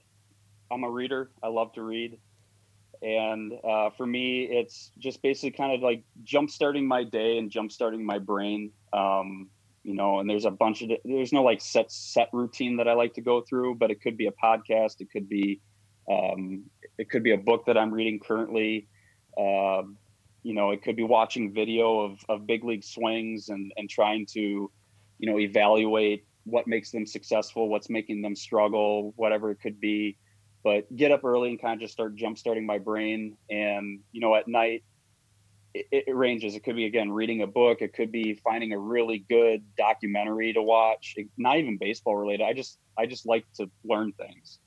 I'm a reader. I love to read. And uh, for me, it's just basically kind of like jump starting my day and jump starting my brain. Um, you know, and there's a bunch of there's no like set set routine that I like to go through, but it could be a podcast, it could be um, it could be a book that I'm reading currently. Uh, you know, it could be watching video of, of big league swings and, and trying to, you know, evaluate what makes them successful, what's making them struggle, whatever it could be. But get up early and kind of just start jump starting my brain. And, you know, at night, it, it, ranges. It could be again reading a book. It could be finding a really good documentary to watch. Not even baseball related. I just I just like to learn things,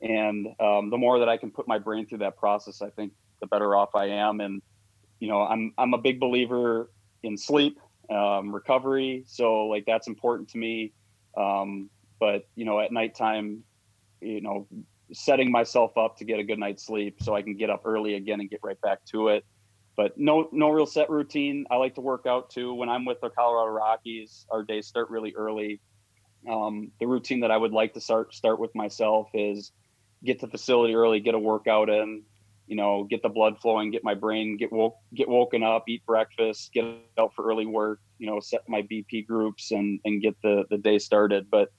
and um, the more that I can put my brain through that process, I think the better off I am. And you know, I'm I'm a big believer in sleep, um, recovery. So like that's important to me. Um, but you know, at nighttime, you know, setting myself up to get a good night's sleep so I can get up early again and get right back to it but no no real set routine. I like to work out too. When I'm with the Colorado Rockies, our days start really early. Um, the routine that I would like to start start with myself is get to facility early, get a workout in, you know, get the blood flowing, get my brain get woke, get woken up, eat breakfast, get out for early work, you know, set my BP groups and and get the the day started. But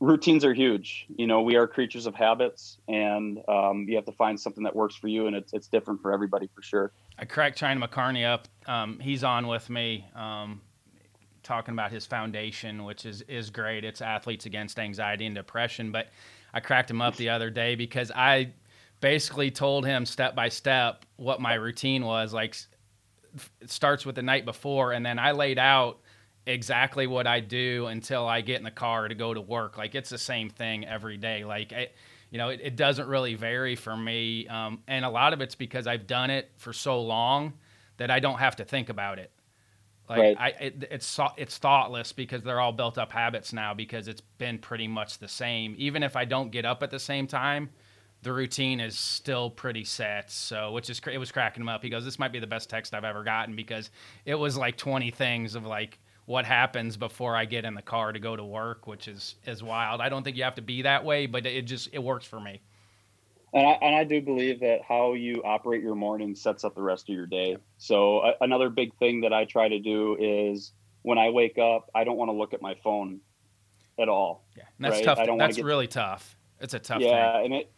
routines are huge. You know, we are creatures of habits, and um, you have to find something that works for you, and it's it's different for everybody for sure. I cracked China McCarney up. Um, he's on with me, um, talking about his foundation, which is is great. It's athletes against anxiety and depression. But I cracked him up the other day because I basically told him step by step what my routine was. Like, starts with the night before, and then I laid out exactly what I do until I get in the car to go to work. Like it's the same thing every day. Like it, you know, it, it doesn't really vary for me, um, and a lot of it's because I've done it for so long that I don't have to think about it. Like right. I, it, it's it's thoughtless because they're all built up habits now because it's been pretty much the same. Even if I don't get up at the same time, the routine is still pretty set. So, which is it was cracking him up. He goes, "This might be the best text I've ever gotten because it was like 20 things of like what happens before I get in the car to go to work, which is is wild. I don't think you have to be that way, but it just it works for me. And I, and I do believe that how you operate your morning sets up the rest of your day. So uh, another big thing that I try to do is when I wake up, I don't want to look at my phone at all. Yeah, that's right? tough. That's get, really tough. It's a tough. Yeah, thing. and it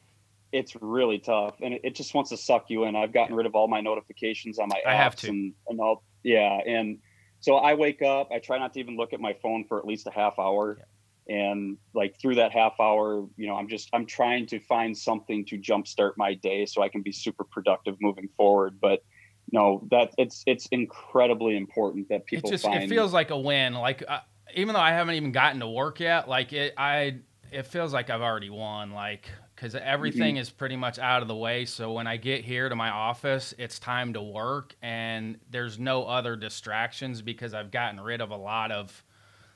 it's really tough, and it, it, just wants to suck you in. I've gotten rid of all my notifications on my apps I have to. and and all. Yeah, and so I wake up, I try not to even look at my phone for at least a half hour. Yeah. And like through that half hour, you know, I'm just I'm trying to find something to jumpstart my day so I can be super productive moving forward. But no, that it's it's incredibly important that people it just find. It feels like a win. Like uh, even though I haven't even gotten to work yet, like it I it feels like I've already won. Like because everything mm-hmm. is pretty much out of the way. So when I get here to my office, it's time to work, and there's no other distractions because I've gotten rid of a lot of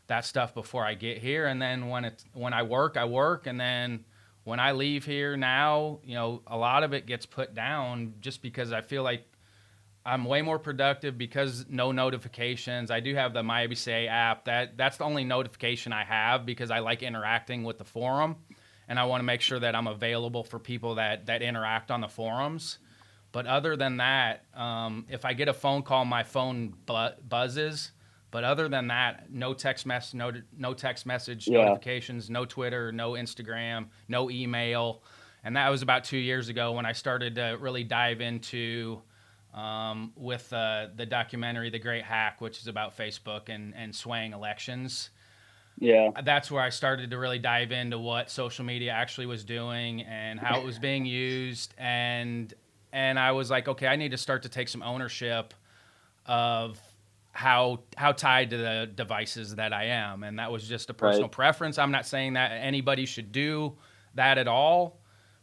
that stuff before I get here. And then when it when I work, I work, and then when I leave here now, you know, a lot of it gets put down just because I feel like I'm way more productive because no notifications. I do have the MyABCA app. That that's the only notification I have because I like interacting with the forum and I want to make sure that I'm available for people that that interact on the forums. But other than that, um, if I get a phone call, my phone bu- buzzes. But other than that, no text mess, no no text message yeah. notifications, no Twitter, no Instagram, no email, and that was about two years ago when I started to really dive into um, with uh, the documentary The Great Hack, which is about Facebook and and swaying elections yeah that's where i started to really dive into what social media actually was doing and how it was being used and and i was like okay i need to start to take some ownership of how how tied to the devices that I am, and that was just a personal Right. preference. I'm not saying that anybody should do that at all,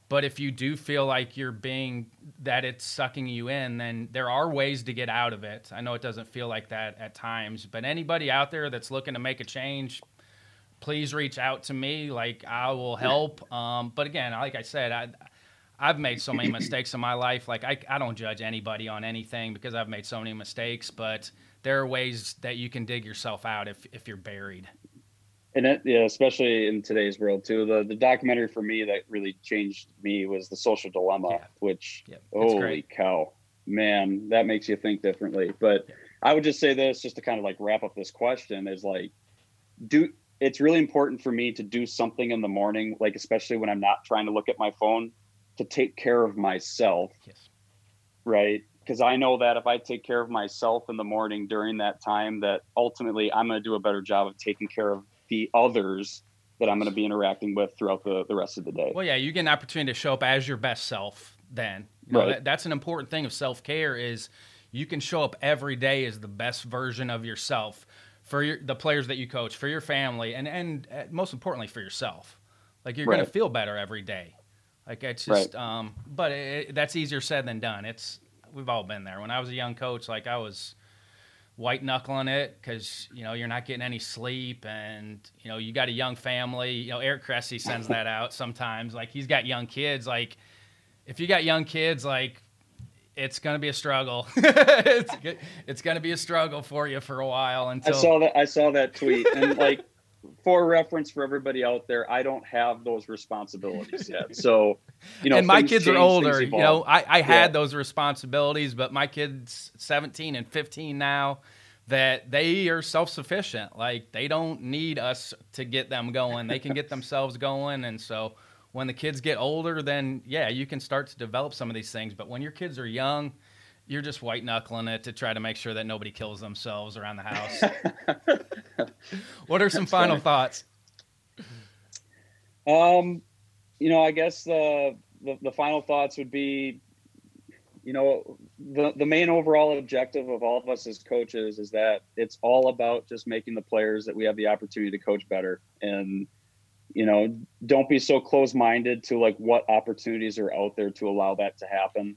but if you do feel like you're being that it's sucking you in, then there are ways to get out of it. I know it doesn't feel like that at times, but anybody out there that's looking to make a change, please reach out to me. Like I will help. Um, but again, like I said, I. I've made so many mistakes in my life. Like I, I don't judge anybody on anything because I've made so many mistakes. But there are ways that you can dig yourself out if, if you're buried. And it, yeah, especially in today's world too. The the documentary for me that really changed me was the Social Dilemma, Yeah. which Yeah, holy great. cow, man, that makes you think differently. But I would just say this, just to kind of like wrap up this question, is like, do it's really important for me to do something in the morning, like especially when I'm not trying to look at my phone, to take care of myself Yes. right? Because I know that if I take care of myself in the morning during that time, that ultimately I'm going to do a better job of taking care of the others that I'm going to be interacting with throughout the, the rest of the day. Well, yeah, you get an opportunity to show up as your best self. Then, you know, Right. that, that's an important thing of self care is you can show up every day as the best version of yourself for your, the players that you coach, for your family, and and uh, most importantly for yourself. Like you're going to feel better every day. Like it's just, um, but it, that's easier said than done. It's we've all been there. When I was a young coach, like I was white knuckling it because you know you're not getting any sleep and you know you got a young family you know eric cressey sends that out sometimes like he's got young kids like if you got young kids like it's gonna be a struggle. It's, it's gonna be a struggle for you for a while until I saw that I saw that tweet. And like for reference for everybody out there, I don't have those responsibilities yet. So, you know, and my kids change, are older you know i, I had Yeah. those responsibilities but my kids 17 and 15 now that they are self-sufficient. Like they don't need us to get them going. They can get themselves going. And so when the kids get older then yeah you can start to develop some of these things. But when your kids are young you're just white knuckling it to try to make sure that nobody kills themselves around the house. What are some That's final funny. thoughts? Um, you know, I guess the, the the final thoughts would be, you know, the the main overall objective of all of us as coaches is that it's all about just making the players that we have the opportunity to coach better, and you know, don't be so close minded to like what opportunities are out there to allow that to happen.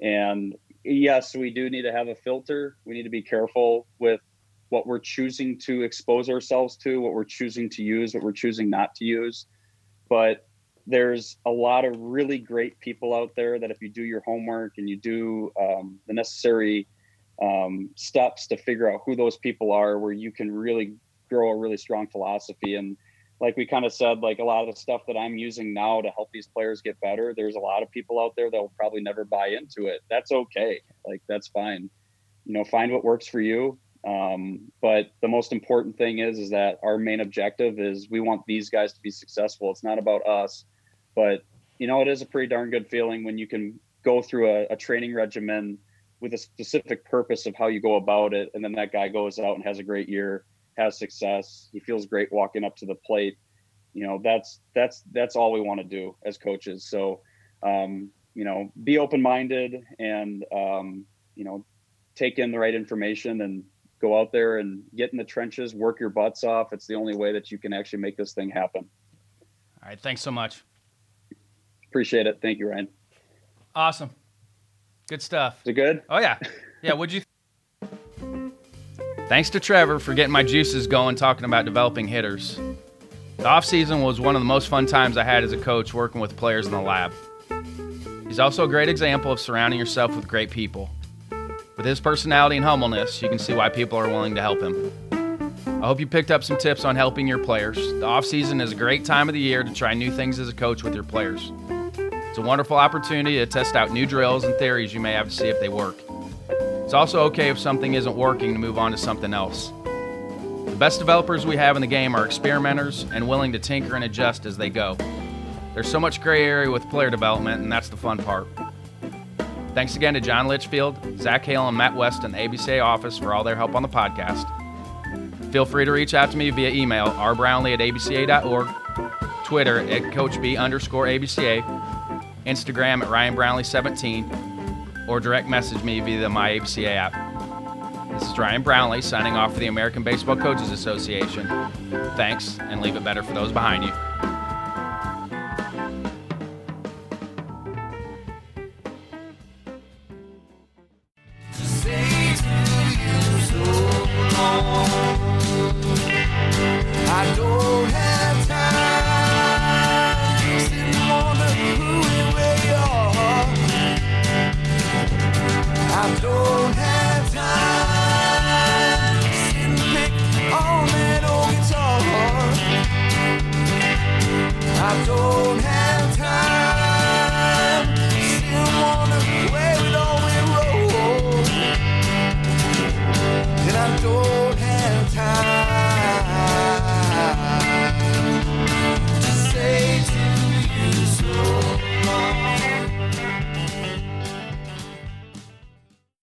And yes, we do need to have a filter. We need to be careful with what we're choosing to expose ourselves to, what we're choosing to use, what we're choosing not to use but there's a lot of really great people out there that if you do your homework and you do um, the necessary um, steps to figure out who those people are where you can really grow a really strong philosophy and like we kind of said like a lot of the stuff that i'm using now to help these players get better there's a lot of people out there that will probably never buy into it. That's okay. Like that's fine. You know find what works for you. Um, but the most important thing is is that our main objective is we want these guys to be successful. It's not about us but you know it is a pretty darn good feeling when you can go through a, a training regimen with a specific purpose of how you go about it and then that guy goes out and has a great year has success. He feels great walking up to the plate. You know that's that's that's all we want to do as coaches. So um, you know be open-minded and um, you know take in the right information and go out there and get in the trenches work your butts off. It's the only way that you can actually make this thing happen. All right. Thanks so much. Appreciate it. Thank you ryan. Awesome. Good stuff. Is it good? Oh yeah, yeah. what'd you? Thanks to Trevor for getting my juices going talking about developing hitters. The off season was one of the most fun times I had as a coach working with players in the lab. He's also a great example of surrounding yourself with great people. With his personality and humbleness, you can see why people are willing to help him. I hope you picked up some tips on helping your players. The off season is a great time of the year to try new things as a coach with your players. It's a wonderful opportunity to test out new drills and theories you may have to see if they work. It's also okay if something isn't working to move on to something else. The best developers we have in the game are experimenters and willing to tinker and adjust as they go. There's so much gray area with player development, and that's the fun part. Thanks again to John Litchfield, Zach Hale, and Matt West in the ABCA office for all their help on the podcast. Feel free to reach out to me via email, rbrownlee at abca.org, Twitter at coachb underscore abca, Instagram at ryanbrownlee17, or direct message me via the My ABCA app. This is Ryan Brownlee signing off for the American Baseball Coaches Association. Thanks, and leave it better for those behind you.